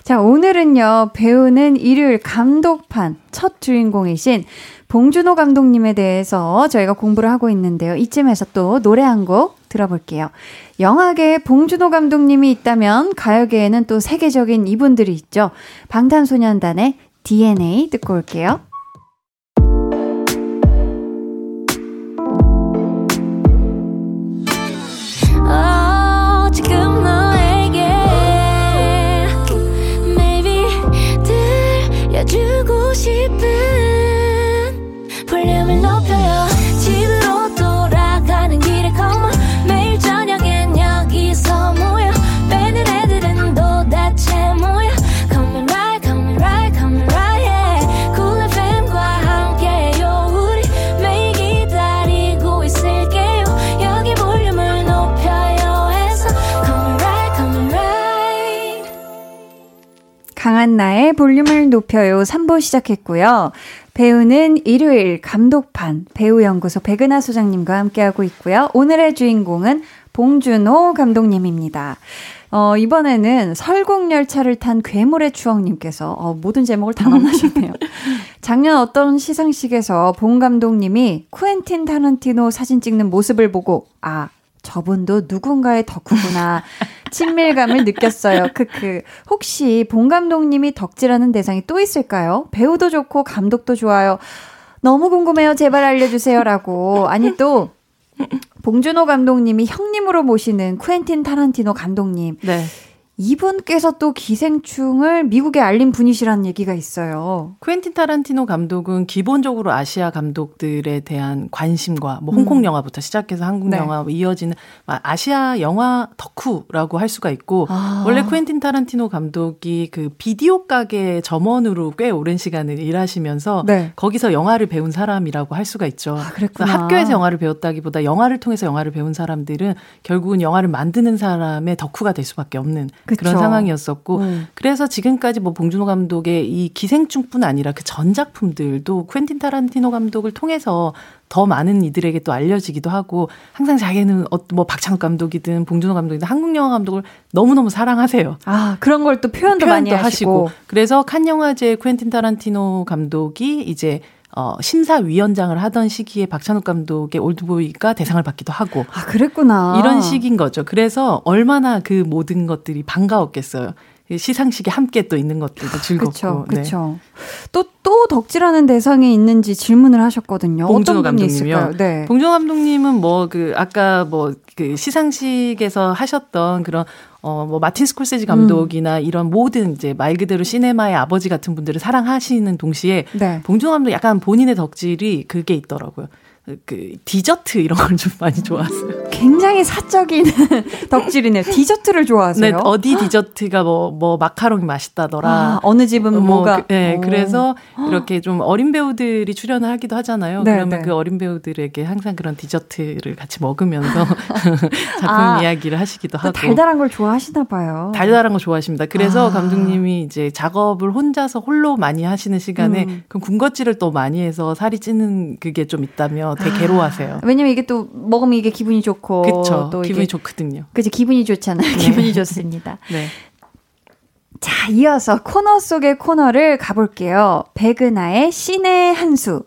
자, 오늘은요, 배우는 일요일 감독판 첫 주인공이신 봉준호 감독님에 대해서 저희가 공부를 하고 있는데요. 이쯤에서 또 노래 한 곡 들어볼게요. 영화계에 봉준호 감독님이 있다면 가요계에는 또 세계적인 이분들이 있죠. 방탄소년단의 DNA 듣고 올게요. 강한나의 볼륨을 높여요 3부 시작했고요. 배우는 일요일 감독판 배우연구소 백은하 소장님과 함께하고 있고요. 오늘의 주인공은 봉준호 감독님입니다. 어, 이번에는 설국열차를 탄 괴물의 추억님께서 어, 모든 제목을 다 넣어주셨네요. 작년 어떤 시상식에서 봉 감독님이 쿠엔틴 타란티노 사진 찍는 모습을 보고 아 저분도 누군가의 덕후구나. 친밀감을 느꼈어요. 크크. 혹시 봉 감독님이 덕질하는 대상이 또 있을까요? 배우도 좋고 감독도 좋아요. 너무 궁금해요. 제발 알려주세요. 라고. 아니 또, 봉준호 감독님이 형님으로 모시는 쿠엔틴 타란티노 감독님. 네. 이분께서 또 기생충을 미국에 알린 분이시라는 얘기가 있어요. 쿠엔틴 타란티노 감독은 기본적으로 아시아 감독들에 대한 관심과 뭐 홍콩 음. 영화부터 시작해서 한국 네. 영화 뭐 이어지는 아시아 영화 덕후라고 할 수가 있고 아. 원래 쿠엔틴 타란티노 감독이 그 비디오 가게 점원으로 꽤 오랜 시간을 일하시면서 네. 거기서 영화를 배운 사람이라고 할 수가 있죠. 아, 그랬구나. 학교에서 영화를 배웠다기보다 영화를 통해서 영화를 배운 사람들은 결국은 영화를 만드는 사람의 덕후가 될 수밖에 없는 그쵸. 그런 상황이었었고 음. 그래서 지금까지 뭐 봉준호 감독의 이 기생충뿐 아니라 그 전 작품들도 퀸틴 타란티노 감독을 통해서 더 많은 이들에게 또 알려지기도 하고 항상 자기는 어, 뭐 박찬욱 감독이든 봉준호 감독이든 한국 영화 감독을 너무너무 사랑하세요. 아, 그런 걸 또 표현도, 표현도 많이 하시고. 하시고. 그래서 칸 영화제 퀸틴 타란티노 감독이 이제 어, 심사위원장을 하던 시기에 박찬욱 감독의 올드보이가 대상을 받기도 하고. 아, 그랬구나. 이런 식인 거죠. 그래서 얼마나 그 모든 것들이 반가웠겠어요. 시상식에 함께 또 있는 것들도 즐겁고. 그렇죠. 또, 또 덕질하는 대상이 있는지 질문을 하셨거든요. 봉준호 감독님이요. 네. 봉준호 감독님은 뭐 그 아까 뭐 그 시상식에서 하셨던 그런 어, 뭐, 마틴 스콜세지 감독이나 음. 이런 모든 이제 말 그대로 시네마의 아버지 같은 분들을 사랑하시는 동시에 네. 봉준호 감독 약간 본인의 덕질이 그게 있더라고요. 그 디저트 이런 걸 좀 많이 좋아하세요. 굉장히 사적인 덕질이네요. 디저트를 좋아하세요? 네, 어디 디저트가 뭐, 뭐, 마카롱이 맛있다더라. 아, 어느 집은 뭐, 뭐가. 그, 네, 오. 그래서 이렇게 좀 어린 배우들이 출연을 하기도 하잖아요. 네, 그러면 네. 그 어린 배우들에게 항상 그런 디저트를 같이 먹으면서 작품 아, 이야기를 하시기도 하고. 달달한 걸 좋아하시나 봐요. 달달한 거 좋아하십니다. 그래서 아. 감독님이 이제 작업을 혼자서 홀로 많이 하시는 시간에 음. 그 군것질을 또 많이 해서 살이 찌는 그게 좀 있다면 되게 아, 괴로워하세요. 왜냐면 이게 또 먹으면 이게 기분이 좋고 그쵸, 또 기분이 좋거든요. 그치 기분이 좋잖아요. 네. 기분이 좋습니다. 네. 자, 이어서 코너 속의 코너를 가볼게요. 백은하의 신의 한수.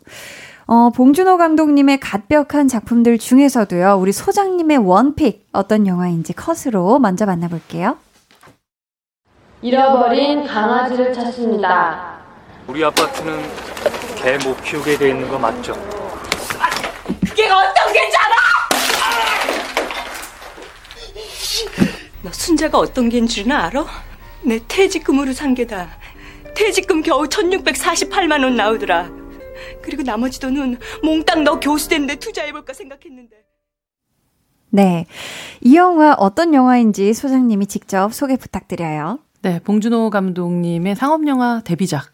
어, 봉준호 감독님의 갓벽한 작품들 중에서도요, 우리 소장님의 원픽, 어떤 영화인지 컷으로 먼저 만나볼게요. 잃어버린 강아지를 찾습니다. 우리 아파트는 개 못 키우게 돼 있는 거 맞죠? 그게 어떤 개잖아! 너 순자가 어떤 개인 줄은 알아? 내 퇴직금으로 산 게다. 퇴직금 겨우 1648만 원 나오더라. 그리고 나머지 돈은 몽땅 너 교수 되는데 투자해볼까 생각했는데. 네. 이 영화 어떤 영화인지 소장님이 직접 소개 부탁드려요. 네. 봉준호 감독님의 상업영화 데뷔작.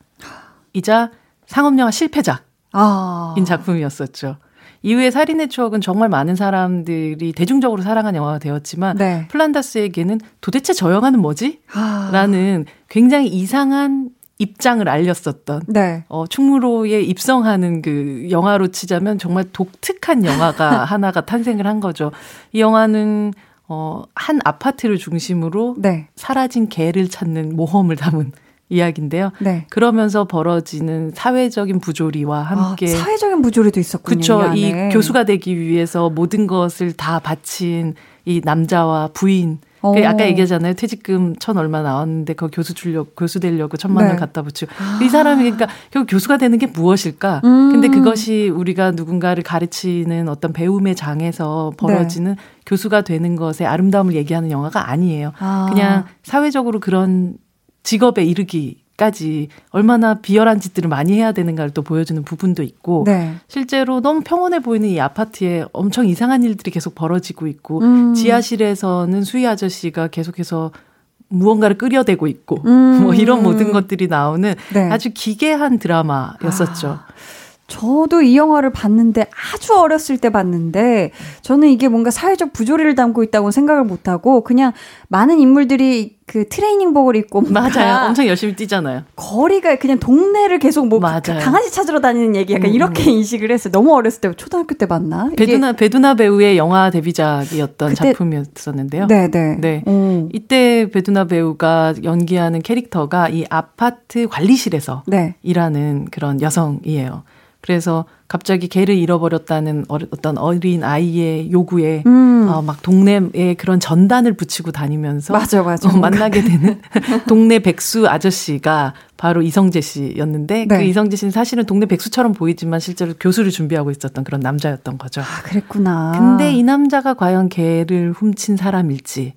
이자 상업영화 실패작인 아. 작품이었었죠. 이후에 살인의 추억은 정말 많은 사람들이 대중적으로 사랑한 영화가 되었지만 네. 플란다스에게는 도대체 저 영화는 뭐지? 아. 라는 굉장히 이상한 입장을 알렸었던 네. 어, 충무로에 입성하는 그 영화로 치자면 정말 독특한 영화가 하나가 탄생을 한 거죠. 이 영화는 어, 한 아파트를 중심으로 네. 사라진 개를 찾는 모험을 담은 이야기인데요. 네. 그러면서 벌어지는 사회적인 부조리와 함께 아, 사회적인 부조리도 있었군요. 그렇죠. 이, 이 교수가 되기 위해서 모든 것을 다 바친 이 남자와 부인 그 아까 얘기하잖아요. 퇴직금 천 얼마 나왔는데 그 교수 주려고 교수 되려고 천만 원 네. 갖다 붙이고 아. 이 사람이 그러니까 결국 교수가 되는 게 무엇일까? 음. 근데 그것이 우리가 누군가를 가르치는 어떤 배움의 장에서 벌어지는 네. 교수가 되는 것의 아름다움을 얘기하는 영화가 아니에요. 아. 그냥 사회적으로 그런 직업에 이르기까지 얼마나 비열한 짓들을 많이 해야 되는가를 또 보여주는 부분도 있고 네. 실제로 너무 평온해 보이는 이 아파트에 엄청 이상한 일들이 계속 벌어지고 있고 음. 지하실에서는 수희 아저씨가 계속해서 무언가를 끓여대고 있고 음. 뭐 이런 모든 것들이 나오는 네. 아주 기괴한 드라마였었죠. 아. 저도 이 영화를 봤는데 아주 어렸을 때 봤는데 저는 이게 뭔가 사회적 부조리를 담고 있다고 생각을 못 하고 그냥 많은 인물들이 그 트레이닝복을 입고 맞아요. 엄청 열심히 뛰잖아요. 거리가 그냥 동네를 계속 뭐 맞아요. 강아지 찾으러 다니는 얘기 약간 음. 이렇게 인식을 했어요. 너무 어렸을 때 초등학교 때 봤나? 베두나 베두나 배우의 영화 데뷔작이었던 그때, 작품이었었는데요. 네, 네. 네. 음. 이때 베두나 배우가 연기하는 캐릭터가 이 아파트 관리실에서 네. 일하는 그런 여성이에요. 그래서 갑자기 개를 잃어버렸다는 어떤 어린 아이의 요구에 음. 어, 막 동네에 그런 전단을 붙이고 다니면서 맞아, 맞아. 어, 만나게 되는 동네 백수 아저씨가 바로 이성재 씨였는데 그 네. 그 이성재 씨는 사실은 동네 백수처럼 보이지만 실제로 교수를 준비하고 있었던 그런 남자였던 거죠. 아, 그랬구나. 근데 이 남자가 과연 개를 훔친 사람일지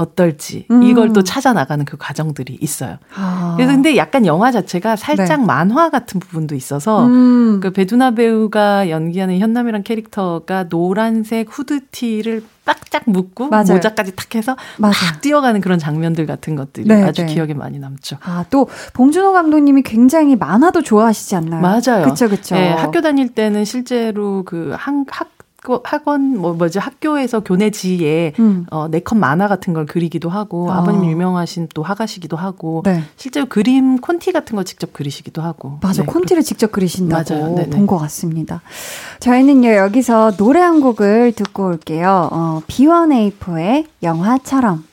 어떨지 음. 이걸 또 찾아 나가는 그 과정들이 있어요. 아. 그래서 근데 약간 영화 자체가 살짝 네. 만화 같은 부분도 있어서 음. 그 베두나 배우가 연기하는 현남이란 캐릭터가 노란색 후드티를 빡짝 묶고 맞아요. 모자까지 탁 해서 맞아. 막 뛰어가는 그런 장면들 같은 것들이 네, 아주 네. 기억에 많이 남죠. 아, 또 봉준호 감독님이 굉장히 만화도 좋아하시지 않나요? 맞아요. 그렇죠, 그렇죠. 네, 학교 다닐 때는 실제로 그 한, 학 학원 뭐 뭐지 학교에서 교내 지에 음. 어 네컷 만화 같은 걸 그리기도 하고 아. 버님 유명하신 또 화가시기도 하고 네. 실제로 그림 콘티 같은 거 직접 그리시기도 하고 맞아 네. 콘티를 직접 그리신다고 본 것 같습니다. 저희는요 여기서 노래 한 곡을 듣고 올게요. 어, B1A4의 영화처럼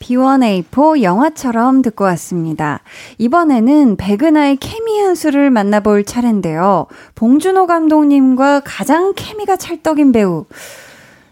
B1A4 영화처럼 듣고 왔습니다. 이번에는 백은하의 케미 한 수를 만나볼 차례인데요. 봉준호 감독님과 가장 케미가 찰떡인 배우.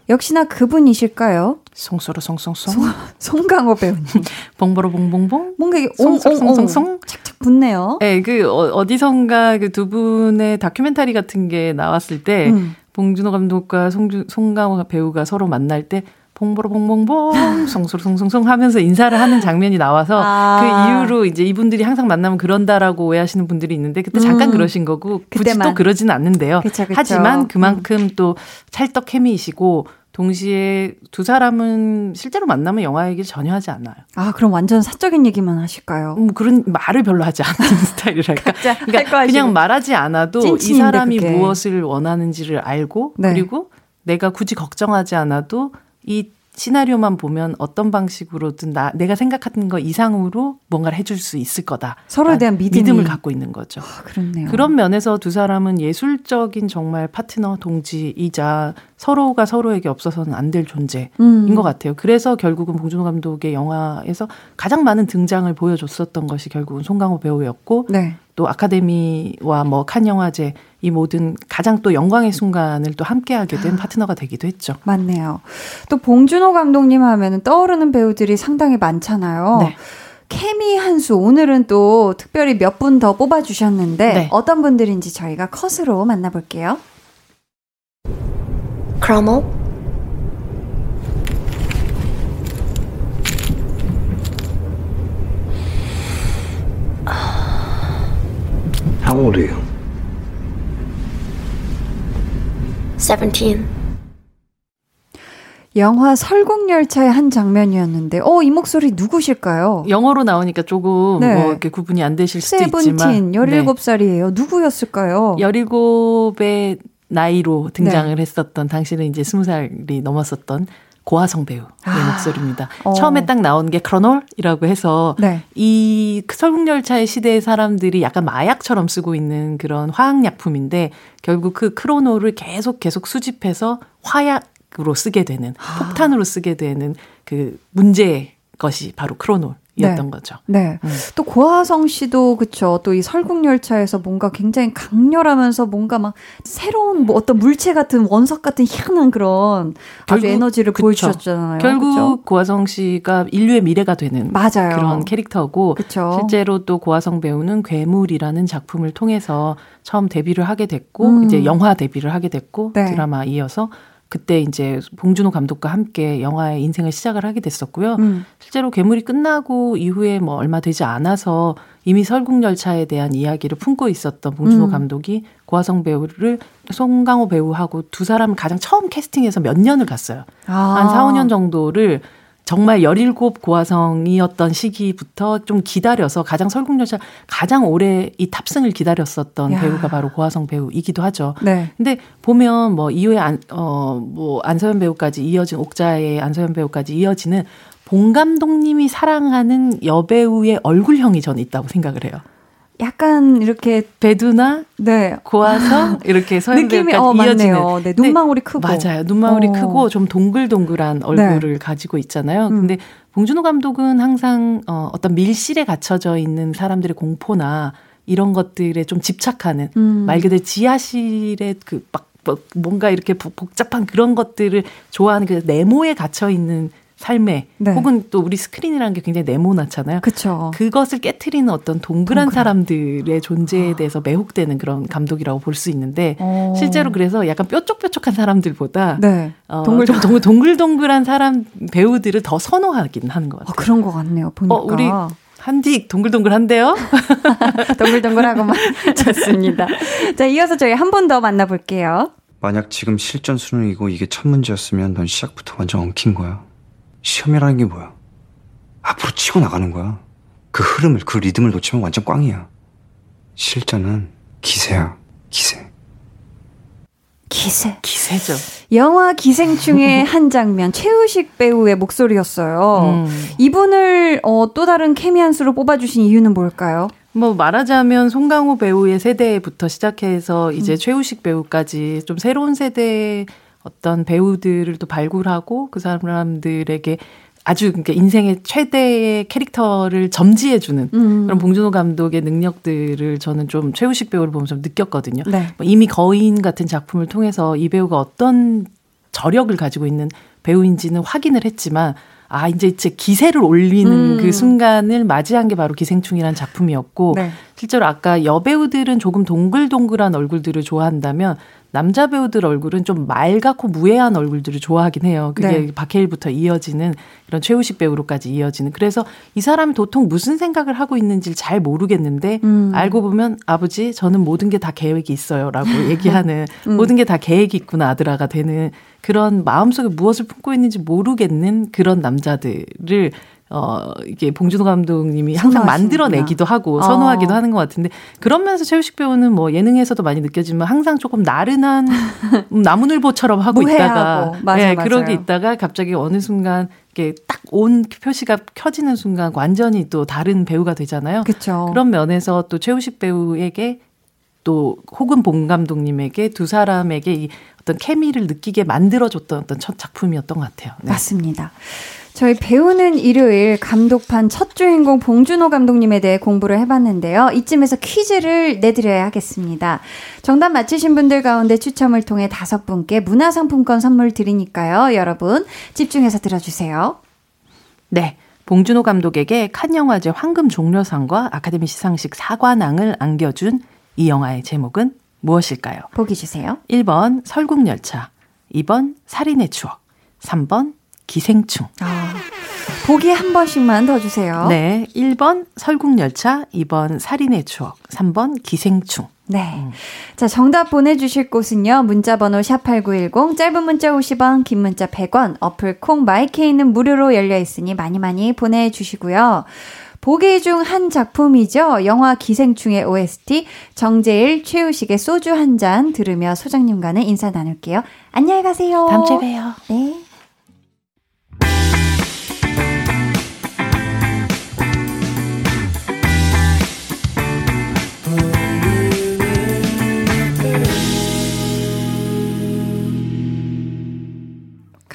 역시나 그분이실까요? 송소로 송송송. 송강호 배우님. 봉보로 봉봉봉. 뭔가 이게 옹옹옹 착착 붙네요. 네, 그 어, 디선가 그 두 분의 다큐멘터리 같은 게 나왔을 때 음. 봉준호 감독과 송주, 송강호 배우가 서로 만날 때 봉보로 봉봉봉 송소송송송 하면서 인사를 하는 장면이 나와서 아. 그 이후로 이제 이분들이 항상 만나면 그런다라고 오해하시는 분들이 있는데 그때 잠깐 음. 그러신 거고 굳이 그때만. 또 그러지는 않는데요. 그쵸, 그쵸. 하지만 그만큼 음. 또 찰떡 케미이시고 동시에 두 사람은 실제로 만나면 영화 얘기를 전혀 하지 않아요. 아, 그럼 완전 사적인 얘기만 하실까요? 뭐 그런 말을 별로 하지 않는 스타일이랄까. 그러니까 그냥 말하지 않아도 이 사람이 그게. 무엇을 원하는지를 알고 네. 그리고 내가 굳이 걱정하지 않아도 이 시나리오만 보면 어떤 방식으로든 나 내가 생각하는 거 이상으로 뭔가를 해줄 수 있을 거다. 서로에 대한 믿음이. 믿음을 갖고 있는 거죠. 아, 그렇네요. 그런 면에서 두 사람은 예술적인 정말 파트너 동지이자 서로가 서로에게 없어서는 안 될 존재인 음. 것 같아요. 그래서 결국은 봉준호 감독의 영화에서 가장 많은 등장을 보여줬었던 것이 결국은 송강호 배우였고 네. 또 아카데미와 뭐 칸 영화제 이 모든 가장 또 영광의 순간을 또 함께하게 된 아. 파트너가 되기도 했죠. 맞네요. 또 봉준호 감독님 하면은 떠오르는 배우들이 상당히 많잖아요. 네. 케미 한수 오늘은 또 특별히 몇 분 더 뽑아 주셨는데 네. 어떤 분들인지 저희가 컷으로 만나볼게요. 크로모 How old are you? 17. 영화 설국열차의 한 장면이었는데, 어, 이 목소리 누구실까요? 영어로 나오니까 조금 네. 뭐 이렇게 구분이 안 되실 수도 있지만. 17살이에요. 네. 누구였을까요? 17의 나이로 등장을 네. 했었던, 당시는 이제 20살이 넘었었던 고화성 배우의 아. 목소리입니다. 어. 처음에 딱 나온 게 크로놀이라고 해서 네. 이 설국열차의 시대의 사람들이 약간 마약처럼 쓰고 있는 그런 화학약품인데 결국 그 크로놀을 계속 계속 수집해서 화약으로 쓰게 되는 아. 폭탄으로 쓰게 되는 그 문제의 것이 바로 크로놀. 이었던 네. 거죠. 네. 음. 또 고하성 씨도 그쵸. 또 이 설국열차에서 뭔가 굉장히 강렬하면서 뭔가 막 새로운 뭐 어떤 물체 같은 원석 같은 희한한 그런 결국, 아주 에너지를 그쵸. 보여주셨잖아요. 결국 그쵸? 고하성 씨가 인류의 미래가 되는 맞아요. 그런 캐릭터고 그쵸. 실제로 또 고하성 배우는 괴물이라는 작품을 통해서 처음 데뷔를 하게 됐고 음. 이제 영화 데뷔를 하게 됐고 네. 드라마 이어서 그때 이제 봉준호 감독과 함께 영화의 인생을 시작을 하게 됐었고요. 음. 실제로 괴물이 끝나고 이후에 뭐 얼마 되지 않아서 이미 설국열차에 대한 이야기를 품고 있었던 봉준호 음. 감독이 고화성 배우를 송강호 배우하고 두 사람을 가장 처음 캐스팅해서 몇 년을 갔어요. 아. 한 4, 5년 정도를 정말 17 고화성이었던 시기부터 좀 기다려서 가장 설국열차 가장 오래 이 탑승을 기다렸었던 야. 배우가 바로 고화성 배우이기도 하죠. 네. 근데 보면 뭐 이후에 안, 어, 뭐 안서연 배우까지 이어진 옥자의 안서연 배우까지 이어지는 봉 감독님이 사랑하는 여배우의 얼굴형이 저는 있다고 생각을 해요. 약간 이렇게 배두나 네 고아서 이렇게 서현배까지 어, 이어지는 네, 눈망울이 크고 맞아요 눈망울이 어. 크고 좀 동글동글한 얼굴을 네. 가지고 있잖아요. 음. 근데 봉준호 감독은 항상 어, 어떤 밀실에 갇혀져 있는 사람들의 공포나 이런 것들에 좀 집착하는 음. 말 그대로 지하실에 그막 뭐 뭔가 이렇게 복잡한 그런 것들을 좋아하는 그 네모에 갇혀 있는 삶에 네. 혹은 또 우리 스크린이라는 게 굉장히 네모나잖아요. 그쵸. 그것을 깨트리는 어떤 동그란, 동그란. 사람들의 존재에 아. 대해서 매혹되는 그런 감독이라고 볼 수 있는데 오. 어. 실제로 그래서 약간 뾰족뾰족한 사람들보다 네. 어, 동글, 좀 동글동글한 사람 배우들을 더 선호하긴 하는 것 같아요. 어, 그런 것 같네요. 보니까. 어, 우리 한디 동글동글한데요? 동글동글하고만 좋습니다. 자, 이어서 저희 한 번 더 만나볼게요. 만약 지금 실전 수능이고 이게 첫 문제였으면 넌 시작부터 완전 엉킨 거야. 시험이라는 게 뭐야? 앞으로 치고 나가는 거야. 그 흐름을, 그 리듬을 놓치면 완전 꽝이야. 실전은 기세야, 기세. 기세. 기세죠. 영화 기생충의 한 장면, 최우식 배우의 목소리였어요. 음. 이분을 어, 또 다른 케미 한 수로 뽑아주신 이유는 뭘까요? 뭐 말하자면 송강호 배우의 세대부터 시작해서 이제 음. 최우식 배우까지 좀 새로운 세대의 어떤 배우들을 또 발굴하고 그 사람들에게 아주 그러니까 인생의 최대의 캐릭터를 점지해주는 음. 그런 봉준호 감독의 능력들을 저는 좀 최우식 배우를 보면서 느꼈거든요. 네. 뭐 이미 거인 같은 작품을 통해서 이 배우가 어떤 저력을 가지고 있는 배우인지는 확인을 했지만 아, 이제 제 기세를 올리는 음. 그 순간을 맞이한 게 바로 기생충이라는 작품이었고, 네. 실제로 아까 여배우들은 조금 동글동글한 얼굴들을 좋아한다면, 남자 배우들 얼굴은 좀 맑고 무해한 얼굴들을 좋아하긴 해요. 그게 네. 박해일부터 이어지는 이런 최우식 배우로까지 이어지는. 그래서 이 사람이 도통 무슨 생각을 하고 있는지를 잘 모르겠는데 음. 알고 보면 아버지 저는 모든 게 다 계획이 있어요라고 얘기하는 음. 모든 게 다 계획이 있구나 아들아가 되는 그런 마음속에 무엇을 품고 있는지 모르겠는 그런 남자들을 어, 이게 봉준호 감독님이 항상 만들어내기도 하고 선호하기도 어. 하는 것 같은데 그런 면에서 최우식 배우는 뭐 예능에서도 많이 느껴지만 항상 조금 나른한 나무늘보처럼 하고 있다가 맞아, 네, 그러고 있다가 갑자기 어느 순간 이렇게 딱 온 표시가 켜지는 순간 완전히 또 다른 배우가 되잖아요. 그쵸. 그런 면에서 또 최우식 배우에게 또 혹은 봉 감독님에게 두 사람에게 이 어떤 케미를 느끼게 만들어줬던 어떤 첫 작품이었던 것 같아요. 네. 맞습니다. 저희 배우는 일요일 감독판 첫 주인공 봉준호 감독님에 대해 공부를 해봤는데요. 이쯤에서 퀴즈를 내드려야 하겠습니다. 정답 맞히신 분들 가운데 추첨을 통해 다섯 분께 문화상품권 선물 드리니까요. 여러분 집중해서 들어주세요. 네. 봉준호 감독에게 칸 영화제 황금 종려상과 아카데미 시상식 사관왕을 안겨준 이 영화의 제목은 무엇일까요? 보기 주세요. 1번 설국열차, 2번 살인의 추억, 3번 기생충. 아, 보기 한 번씩만 더 주세요. 네. 1번 설국열차, 2번 살인의 추억, 3번 기생충. 네. 음. 자, 정답 보내주실 곳은요. 문자번호 샵8910, 짧은 문자 50원, 긴 문자 100원, 어플 콩 마이케이는 무료로 열려 있으니 많이 많이 보내주시고요. 보기 중 한 작품이죠. 영화 기생충의 OST 정재일, 최우식의 소주 한 잔 들으며 소장님과는 인사 나눌게요. 안녕히 가세요. 다음 주에 봬요. 네.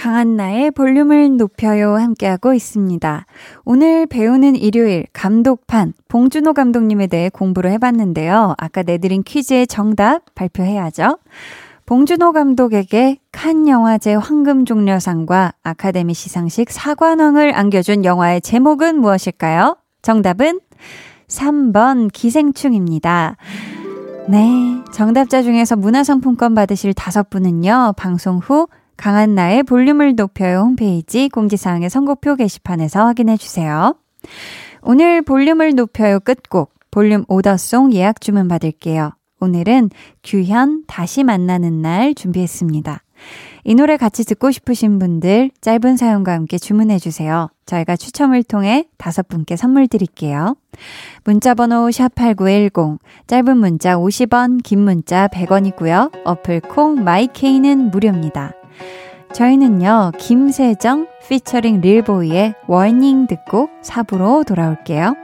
강한나의 볼륨을 높여요 함께하고 있습니다. 오늘 배우는 일요일 감독판 봉준호 감독님에 대해 공부를 해봤는데요. 아까 내드린 퀴즈의 정답 발표해야죠. 봉준호 감독에게 칸 영화제 황금종려상과 아카데미 시상식 사관왕을 안겨준 영화의 제목은 무엇일까요? 정답은 3번 기생충입니다. 네. 정답자 중에서 문화상품권 받으실 다섯 분은요, 방송 후 강한나의 볼륨을 높여요 홈페이지 공지사항의 선곡표 게시판에서 확인해 주세요. 오늘 볼륨을 높여요 끝곡 볼륨 오더송 예약 주문 받을게요. 오늘은 규현 다시 만나는 날 준비했습니다. 이 노래 같이 듣고 싶으신 분들 짧은 사연과 함께 주문해 주세요. 저희가 추첨을 통해 다섯 분께 선물 드릴게요. 문자 번호 샵8910 짧은 문자 50원, 긴 문자 100원이고요. 어플 콩 마이케이는 무료입니다. 저희는요, 김세정 피처링 릴보이의 워닝 듣고 4부로 돌아올게요.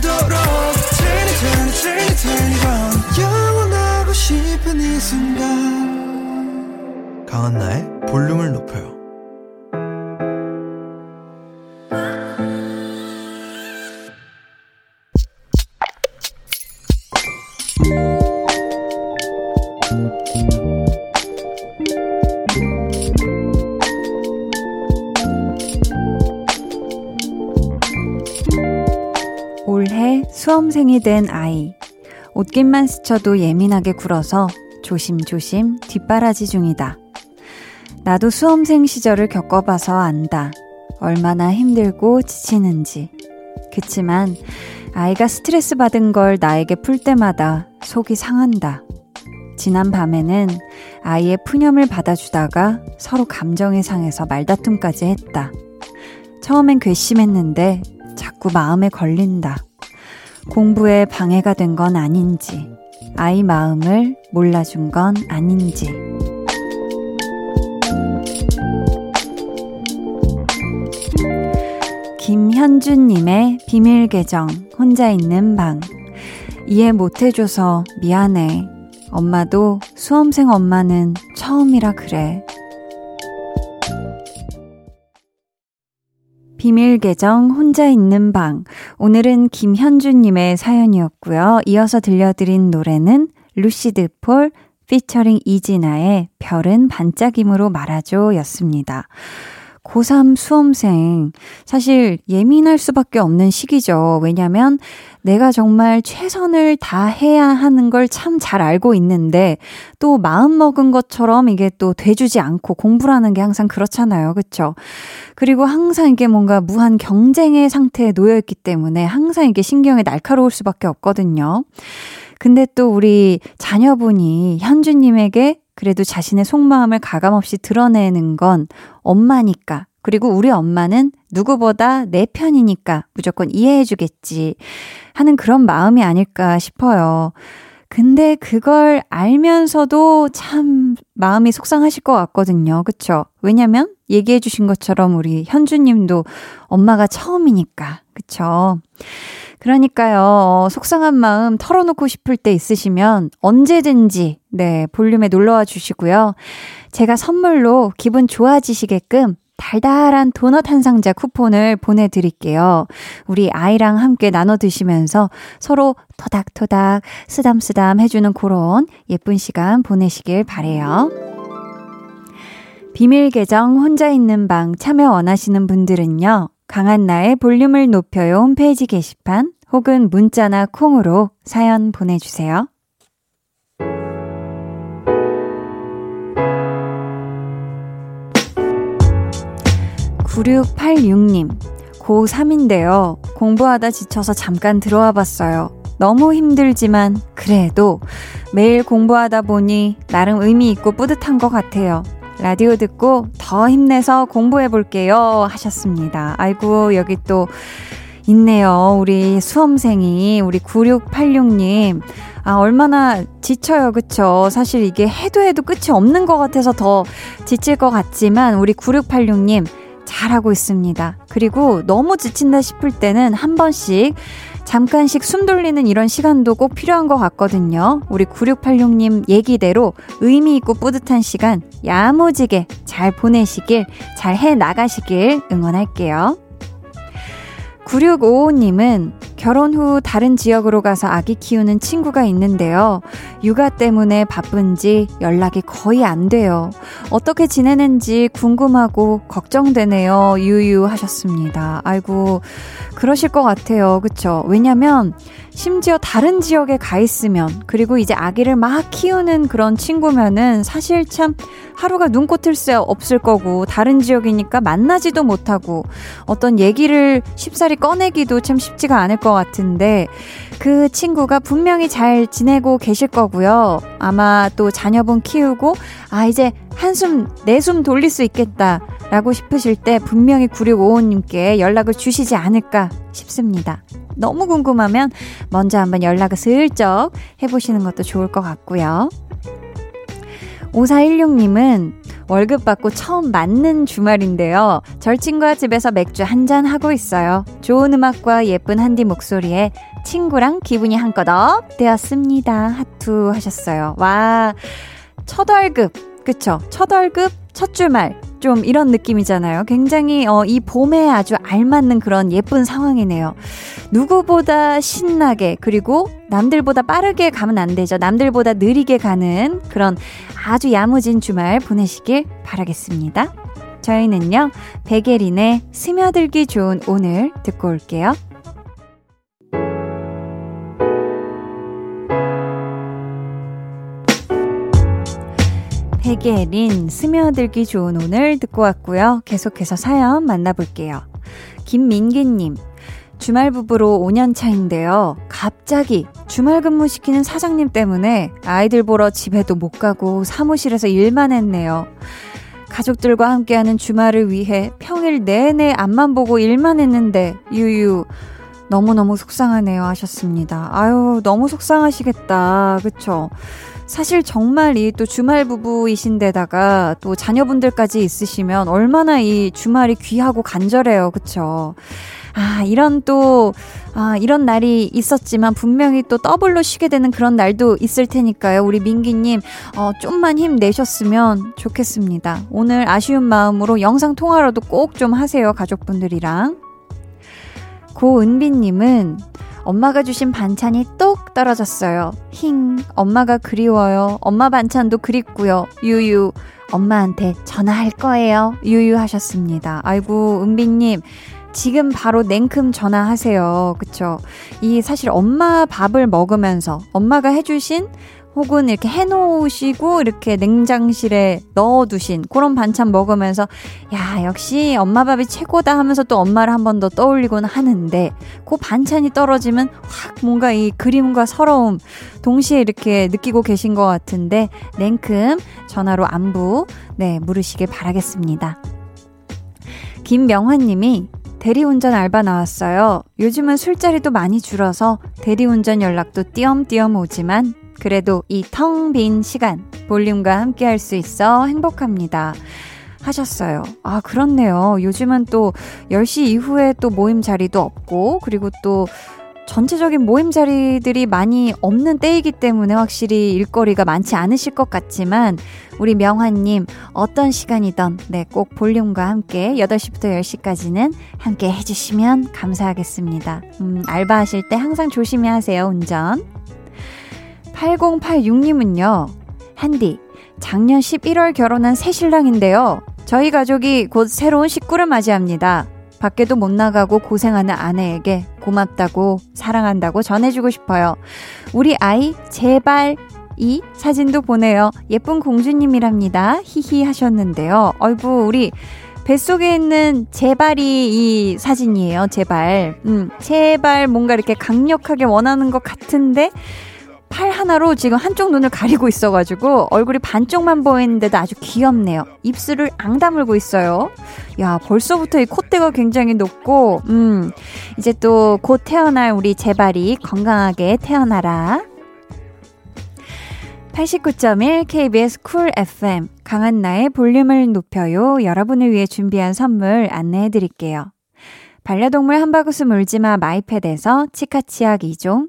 다 강한나의 볼륨을 높여요 올해 수험생이 된 아이 옷깃만 스쳐도 예민하게 굴어서 조심조심 뒷바라지 중이다. 나도 수험생 시절을 겪어봐서 안다. 얼마나 힘들고 지치는지. 그치만 아이가 스트레스 받은 걸 나에게 풀 때마다 속이 상한다. 지난 밤에는 아이의 푸념을 받아주다가 서로 감정이 상해서 말다툼까지 했다. 처음엔 괘씸했는데 자꾸 마음에 걸린다. 공부에 방해가 된 건 아닌지, 아이 마음을 몰라준 건 아닌지. 김현주님의 비밀 계정, 혼자 있는 방. 이해 못해줘서 미안해. 엄마도 수험생 엄마는 처음이라 그래. 비밀 계정 혼자 있는 방. 오늘은 김현주님의 사연이었고요. 이어서 들려드린 노래는 루시드 폴 피처링 이진아의 별은 반짝임으로 말아줘 였습니다. 고3 수험생. 사실 예민할 수밖에 없는 시기죠. 왜냐면 내가 정말 최선을 다해야 하는 걸 참 잘 알고 있는데 또 마음 먹은 것처럼 이게 또 돼주지 않고 공부라는 게 항상 그렇잖아요. 그쵸? 그리고 항상 이게 뭔가 무한 경쟁의 상태에 놓여있기 때문에 항상 이게 신경이 날카로울 수밖에 없거든요. 근데 또 우리 자녀분이 현주님에게 그래도 자신의 속마음을 가감없이 드러내는 건 엄마니까. 그리고 우리 엄마는 누구보다 내 편이니까 무조건 이해해주겠지 하는 그런 마음이 아닐까 싶어요. 근데 그걸 알면서도 참 마음이 속상하실 것 같거든요. 그쵸? 왜냐면 얘기해주신 것처럼 우리 현주님도 엄마가 처음이니까. 그쵸? 그러니까요, 어, 속상한 마음 털어놓고 싶을 때 있으시면 언제든지, 네, 볼륨에 놀러와 주시고요. 제가 선물로 기분 좋아지시게끔 달달한 도넛 한 상자 쿠폰을 보내드릴게요. 우리 아이랑 함께 나눠 드시면서 서로 토닥토닥 쓰담쓰담 해주는 그런 예쁜 시간 보내시길 바래요. 비밀 계정 혼자 있는 방 참여 원하시는 분들은요. 강한나의 볼륨을 높여요 홈페이지 게시판 혹은 문자나 콩으로 사연 보내주세요. 9686님, 고3인데요. 공부하다 지쳐서 잠깐 들어와 봤어요. 너무 힘들지만 그래도 매일 공부하다 보니 나름 의미 있고 뿌듯한 것 같아요. 라디오 듣고 더 힘내서 공부해 볼게요. 하셨습니다. 아이고, 여기 또 있네요. 우리 수험생이, 우리 9686님. 아, 얼마나 지쳐요. 그쵸? 사실 이게 해도 해도 끝이 없는 것 같아서 더 지칠 것 같지만, 우리 9686님. 잘하고 있습니다. 그리고 너무 지친다 싶을 때는 한 번씩 잠깐씩 숨 돌리는 이런 시간도 꼭 필요한 것 같거든요. 우리 9686님 얘기대로 의미 있고 뿌듯한 시간 야무지게 잘 보내시길, 잘 해 나가시길 응원할게요. 9655님은 결혼 후 다른 지역으로 가서 아기 키우는 친구가 있는데요. 육아 때문에 바쁜지 연락이 거의 안 돼요. 어떻게 지내는지 궁금하고 걱정되네요. 유유 하셨습니다. 아이고, 그러실 것 같아요. 그쵸? 왜냐면, 심지어 다른 지역에 가 있으면, 그리고 이제 아기를 막 키우는 그런 친구면은 사실 참 하루가 눈꽃을 새 없을 거고, 다른 지역이니까 만나지도 못하고, 어떤 얘기를 쉽사리 꺼내기도 참 쉽지가 않을 것 같은데, 그 친구가 분명히 잘 지내고 계실 거고요. 아마 또 자녀분 키우고, 아, 이제 한숨, 내숨 돌릴 수 있겠다. 라고 싶으실 때 분명히 9655님께 연락을 주시지 않을까 싶습니다. 너무 궁금하면 먼저 한번 연락을 슬쩍 해보시는 것도 좋을 것 같고요. 5416님은 월급 받고 처음 맞는 주말인데요. 절친과 집에서 맥주 한잔 하고 있어요. 좋은 음악과 예쁜 한디 목소리에 친구랑 기분이 한껏 up 되었습니다. 하트 하셨어요. 와, 첫 월급, 그쵸? 첫 월급, 첫 주말. 좀 이런 느낌이잖아요. 굉장히 어, 이 봄에 아주 알맞는 그런 예쁜 상황이네요. 누구보다 신나게 그리고 남들보다 빠르게 가면 안 되죠. 남들보다 느리게 가는 그런 아주 야무진 주말 보내시길 바라겠습니다. 저희는요, 베게린의 스며들기 좋은 오늘 듣고 올게요. 베게린 스며들기 좋은 오늘 듣고 왔고요. 계속해서 사연 만나볼게요. 김민기님, 주말 부부로 5년 차인데요. 갑자기 주말 근무시키는 사장님 때문에 아이들 보러 집에도 못 가고 사무실에서 일만 했네요. 가족들과 함께하는 주말을 위해 평일 내내 앞만 보고 일만 했는데, 유유, 너무너무 속상하네요 하셨습니다. 아유, 너무 속상하시겠다. 그쵸? 사실 정말 이 또 주말 부부이신데다가 또 자녀분들까지 있으시면 얼마나 이 주말이 귀하고 간절해요. 그쵸? 아, 이런 또, 아, 이런 날이 있었지만 분명히 또 더블로 쉬게 되는 그런 날도 있을 테니까요. 우리 민기님, 어, 좀만 힘내셨으면 좋겠습니다. 오늘 아쉬운 마음으로 영상 통화라도 꼭 좀 하세요. 가족분들이랑. 고은비님은 엄마가 주신 반찬이 똑 떨어졌어요. 힝, 엄마가 그리워요. 엄마 반찬도 그립고요. 유유, 엄마한테 전화할 거예요. 유유 하셨습니다. 아이고, 은비님. 지금 바로 냉큼 전화하세요. 그쵸? 이 사실 엄마 밥을 먹으면서 엄마가 해주신 혹은 이렇게 해놓으시고 이렇게 냉장실에 넣어두신 그런 반찬 먹으면서 야 역시 엄마 밥이 최고다 하면서 또 엄마를 한 번 더 떠올리곤 하는데 그 반찬이 떨어지면 확 뭔가 이 그림과 서러움 동시에 이렇게 느끼고 계신 것 같은데 냉큼 전화로 안부 네 물으시길 바라겠습니다. 김명환님이 대리운전 알바 나왔어요. 요즘은 술자리도 많이 줄어서 대리운전 연락도 띄엄띄엄 오지만 그래도 이 텅 빈 시간 볼륨과 함께 할 수 있어 행복합니다. 하셨어요. 아, 그렇네요. 요즘은 또 10시 이후에 또 모임 자리도 없고, 그리고 또 전체적인 모임 자리들이 많이 없는 때이기 때문에 확실히 일거리가 많지 않으실 것 같지만, 우리 명환님, 어떤 시간이든, 네, 꼭 볼륨과 함께 8시부터 10시까지는 함께 해주시면 감사하겠습니다. 음, 알바하실 때 항상 조심히 하세요, 운전. 8086님은요, 한디, 작년 11월 결혼한 새 신랑인데요. 저희 가족이 곧 새로운 식구를 맞이합니다. 밖에도 못 나가고 고생하는 아내에게 고맙다고 사랑한다고 전해주고 싶어요. 우리 아이 제발 이 사진도 보내요. 예쁜 공주님이랍니다. 히히 하셨는데요. 어이구 우리 뱃속에 있는 제발이 이 사진이에요. 제발. 음, 제발 뭔가 이렇게 강력하게 원하는 것 같은데 팔 하나로 지금 한쪽 눈을 가리고 있어가지고 얼굴이 반쪽만 보이는데도 아주 귀엽네요. 입술을 앙 다물고 있어요. 야, 벌써부터 이 콧대가 굉장히 높고, 음, 이제 또 곧 태어날 우리 제발이 건강하게 태어나라. 89.1 KBS Cool FM 강한나의 볼륨을 높여요. 여러분을 위해 준비한 선물 안내해 드릴게요. 반려동물 한바구스 물지마 마이패드에서 치카치약 2종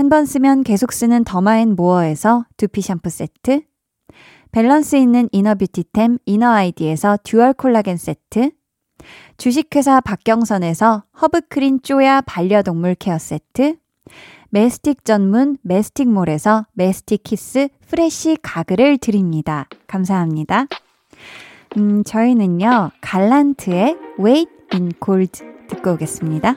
한 번 쓰면 계속 쓰는 더마앤모어에서 두피 샴푸 세트, 밸런스 있는 inner beauty템 이너 아이디에서 dual 콜라겐 세트, 주식회사 박경선에서 허브크린 쪼야 반려동물 케어 세트, 메스틱 전문 메스틱몰에서 메스틱 키스 프레쉬 가글을 드립니다. 감사합니다. 음, 저희는요, 갈란트의 Weight in Gold 듣고 오겠습니다.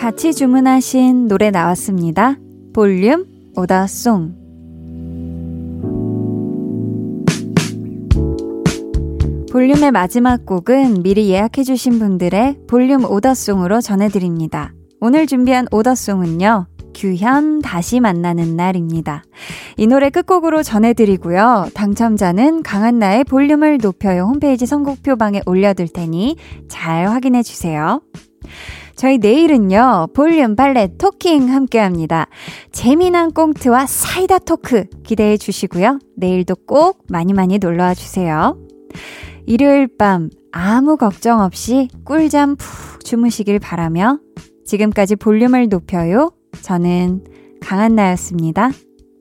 같이 주문하신 노래 나왔습니다. 볼륨 오다송 볼륨의 마지막 곡은 미리 예약해주신 분들의 볼륨 오더송으로 전해드립니다. 오늘 준비한 오더송은요, 규현 다시 만나는 날입니다. 이 노래 끝곡으로 전해드리고요. 당첨자는 강한나의 볼륨을 높여요 홈페이지 선곡표 방에 올려둘 테니 잘 확인해주세요. 저희 내일은요, 볼륨 발레 토킹 함께 합니다. 재미난 꽁트와 사이다 토크 기대해 주시고요. 내일도 꼭 많이 많이 놀러 와 주세요. 일요일 밤 아무 걱정 없이 꿀잠 푹 주무시길 바라며 지금까지 볼륨을 높여요. 저는 강한나였습니다.